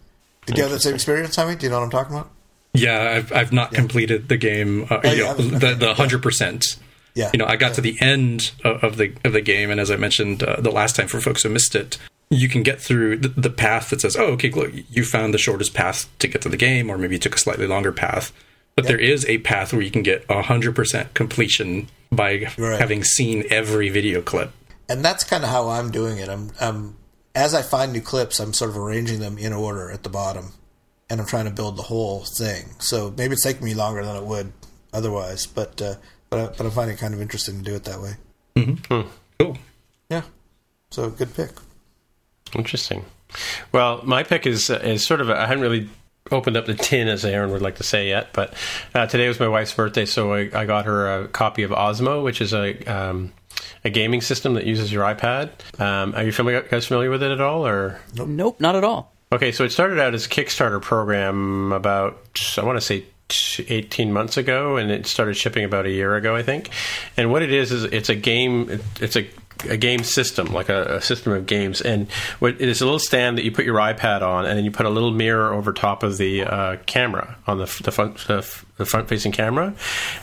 Did you have that same experience, Tommy? Do you know what I'm talking about? Yeah, I've I've not completed the game. Uh, Oh, you know, the the hundred percent. Yeah. You know, I got to the end of, of the of the game, and as I mentioned uh, the last time for folks who missed it, you can get through the, the path that says, "Oh, okay, look, you found the shortest path to get to the game, or maybe you took a slightly longer path." But there is a path where you can get hundred percent completion by Right. having seen every video clip. and that's kind of how I'm doing it. I'm, I'm as I find new clips, I'm sort of arranging them in order at the bottom, and I'm trying to build the whole thing. So maybe it's taking me longer than it would otherwise, but uh, but I, but I'm finding it kind of interesting to do it that way. Mm-hmm. Cool. Yeah, so good pick. Interesting. Well, my pick is uh, is sort of a, I haven't really opened up the tin as Aaron would like to say yet, but uh, today was my wife's birthday, so I, I got her a copy of Osmo, which is a um, a gaming system that uses your iPad. Um, are you familiar, guys familiar with it at all, or? Nope, not at all. Okay, so it started out as a Kickstarter program about, I want to say, 18 months ago, and it started shipping about a year ago, I think. And what it is is it's a game. It's a a game system, like a, a system of games, and it is a little stand that you put your iPad on, and then you put a little mirror over top of the uh, camera on the, the front the front facing camera,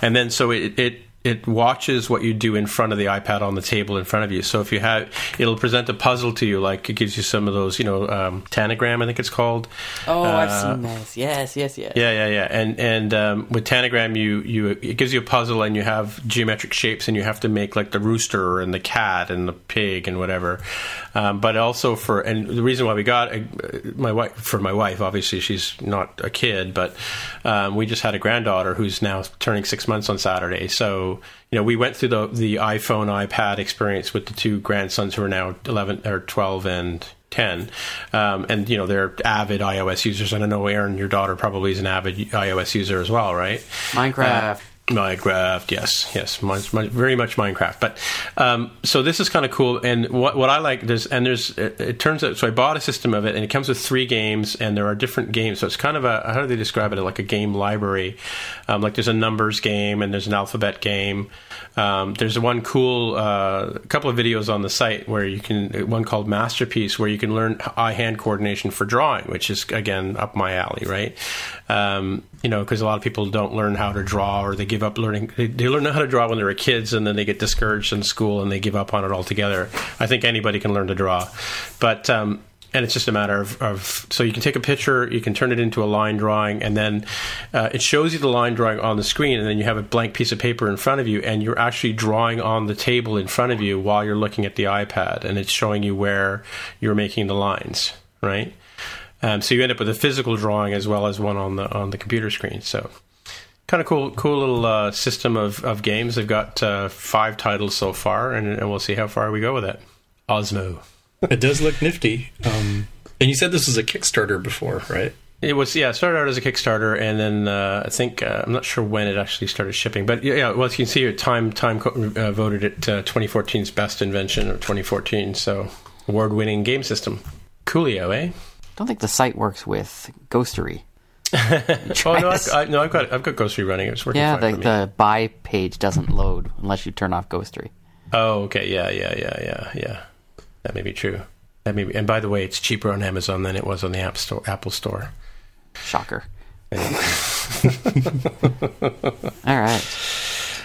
and then so it it it watches what you do in front of the iPad on the table in front of you. So if you have, it'll present a puzzle to you, like it gives you some of those, you know, um, Tanagram, I think it's called. Oh, I've Uh, seen this. Yes, yes, yes. Yeah, yeah, yeah. And and um, with Tanagram, you you it gives you a puzzle, and you have geometric shapes, and you have to make like the rooster and the cat and the pig and whatever. Um, but also for and the reason why we got uh, my wife for my wife, obviously she's not a kid, but um, we just had a granddaughter who's now turning six months on Saturday. So you know we went through the the iPhone iPad experience with the two grandsons who are now eleven or twelve and 10 um, and you know they're avid ios users and i know aaron your daughter probably is an avid ios user as well right Minecraft. Minecraft, yes, yes, much, much, very much Minecraft. But um, so this is kind of cool, and what what I like there's and there's it, it turns out so I bought a system of it, and it comes with three games, and there are different games. So it's kind of a how do they describe it? Like a game library. Um, like there's a numbers game and there's an alphabet game. Um, there's one cool uh, couple of videos on the site where you can one called Masterpiece where you can learn eye hand coordination for drawing, which is again up my alley, right? Um, you know, because a lot of people don't learn how to draw or they give up learning. They, they learn how to draw when they were kids and then they get discouraged in school and they give up on it altogether. I think anybody can learn to draw, but um, and it's just a matter of, of so you can take a picture, you can turn it into a line drawing, and then uh, it shows you the line drawing on the screen, and then you have a blank piece of paper in front of you, and you're actually drawing on the table in front of you while you're looking at the iPad, and it's showing you where you're making the lines, right? Um, so you end up with a physical drawing as well as one on the on the computer screen. So kind of cool, cool little uh, system of, of games. They've got uh, five titles so far, and, and we'll see how far we go with it. Osmo. It does look nifty. Um, and you said this was a Kickstarter before, right? It was yeah. It started out as a Kickstarter, and then uh, I think uh, I'm not sure when it actually started shipping, but yeah. yeah well, as you can see here, Time Time co- uh, voted it uh, 2014's best invention of 2014. So award-winning game system. Coolio, eh? don't think the site works with Ghostery. Oh no, I've, I, no, I've got I've got Ghostery running. It's working Yeah, fine the, for me. the buy page doesn't load unless you turn off Ghostery. Oh, okay. Yeah, yeah, yeah, yeah, yeah. That may be true. That may be. And by the way, it's cheaper on Amazon than it was on the App Store, Apple Store. Shocker. All right.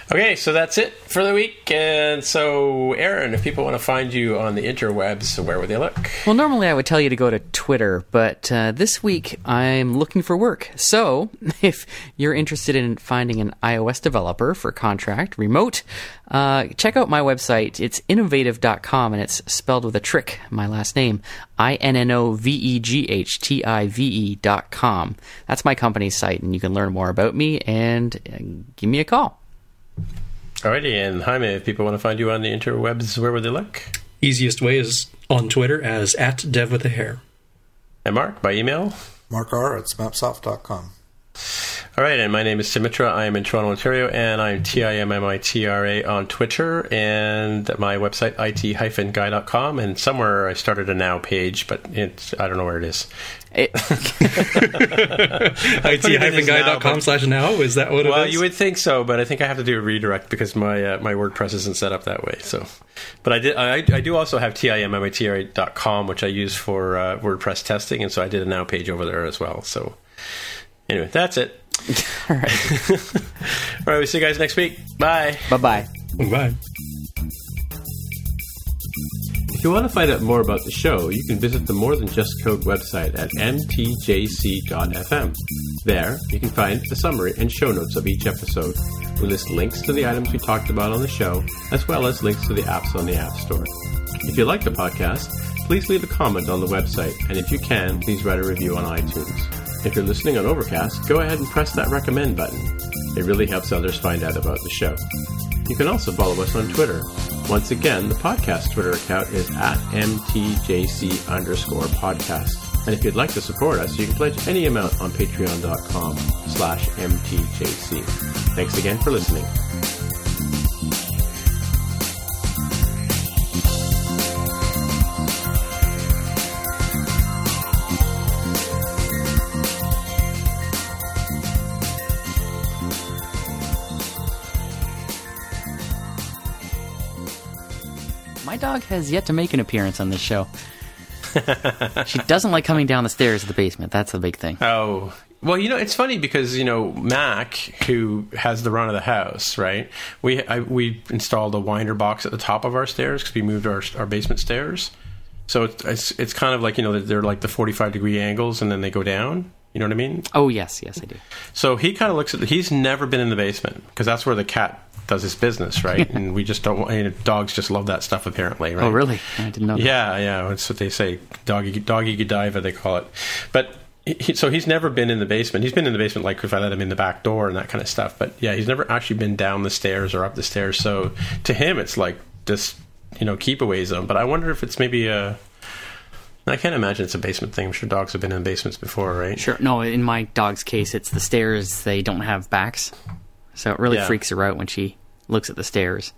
Okay, so that's it for the week. And so, Aaron, if people want to find you on the interwebs, where would they look? Well, normally I would tell you to go to Twitter, but uh, this week I'm looking for work. So, if you're interested in finding an iOS developer for contract, remote, uh, check out my website. It's innoveghtive.com and it's spelled with a trick, my last name, I N N O V E G H T I V E.com. That's my company's site, and you can learn more about me and uh, give me a call. Alrighty, and Jaime, if people want to find you on the interwebs, where would they look? Easiest way is on Twitter as at dev with a hair. And Mark, by email? Mark R at smapsoft.com. All right, and my name is Tim Mitra. I am in Toronto, Ontario, and I'm T I M M I T R A on Twitter, and my website, it-guy.com, and somewhere I started a now page, but it's, I don't know where it is. It, it-guy.com slash now? Is that what it well, you would think so, but I think I have to do a redirect because my uh, my WordPress isn't set up that way. So, but I did I, I do also have timmitra.com, which I use for uh, WordPress testing, and so I did a now page over there as well. So, anyway, that's it. all right. All right, we'll see you guys next week. Bye. Bye bye. If you want to find out more about the show, you can visit the More Than Just Code website at mtjc.fm. There, you can find the summary and show notes of each episode. We list links to the items we talked about on the show, as well as links to the apps on the App Store. If you like the podcast, please leave a comment on the website, and if you can, please write a review on iTunes. If you're listening on Overcast, go ahead and press that recommend button. It really helps others find out about the show. You can also follow us on Twitter. Once again, the podcast Twitter account is at mtjc underscore podcast. And if you'd like to support us, you can pledge any amount on patreon.com slash mtjc. Thanks again for listening. Dog has yet to make an appearance on this show. she doesn't like coming down the stairs of the basement. That's the big thing. Oh, well, you know, it's funny because you know Mac, who has the run of the house, right? We I, we installed a winder box at the top of our stairs because we moved our our basement stairs. So it's, it's it's kind of like you know they're like the forty five degree angles and then they go down. You know what I mean? Oh yes, yes I do. So he kind of looks at. The, he's never been in the basement because that's where the cat does his business, right? and we just don't. want you know, dogs just love that stuff apparently, right? Oh really? I didn't know. That. Yeah, yeah, that's what they say. Doggy, doggy Godiva, they call it. But he, so he's never been in the basement. He's been in the basement, like if I let him in the back door and that kind of stuff. But yeah, he's never actually been down the stairs or up the stairs. So to him, it's like just you know keep away zone. But I wonder if it's maybe a. I can't imagine it's a basement thing. I'm sure dogs have been in basements before, right? Sure. No, in my dog's case, it's the stairs. They don't have backs, so it really Yeah. freaks her out when she looks at the stairs.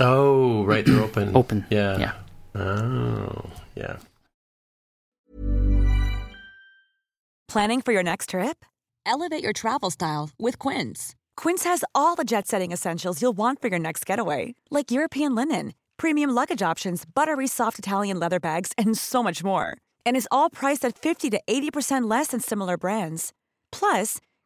Oh, right, they're open. Open. Yeah. Yeah. Oh, yeah. Planning for your next trip? Elevate your travel style with Quince. Quince has all the jet setting essentials you'll want for your next getaway, like European linen, premium luggage options, buttery soft Italian leather bags, and so much more. And is all priced at 50 to 80% less than similar brands. Plus,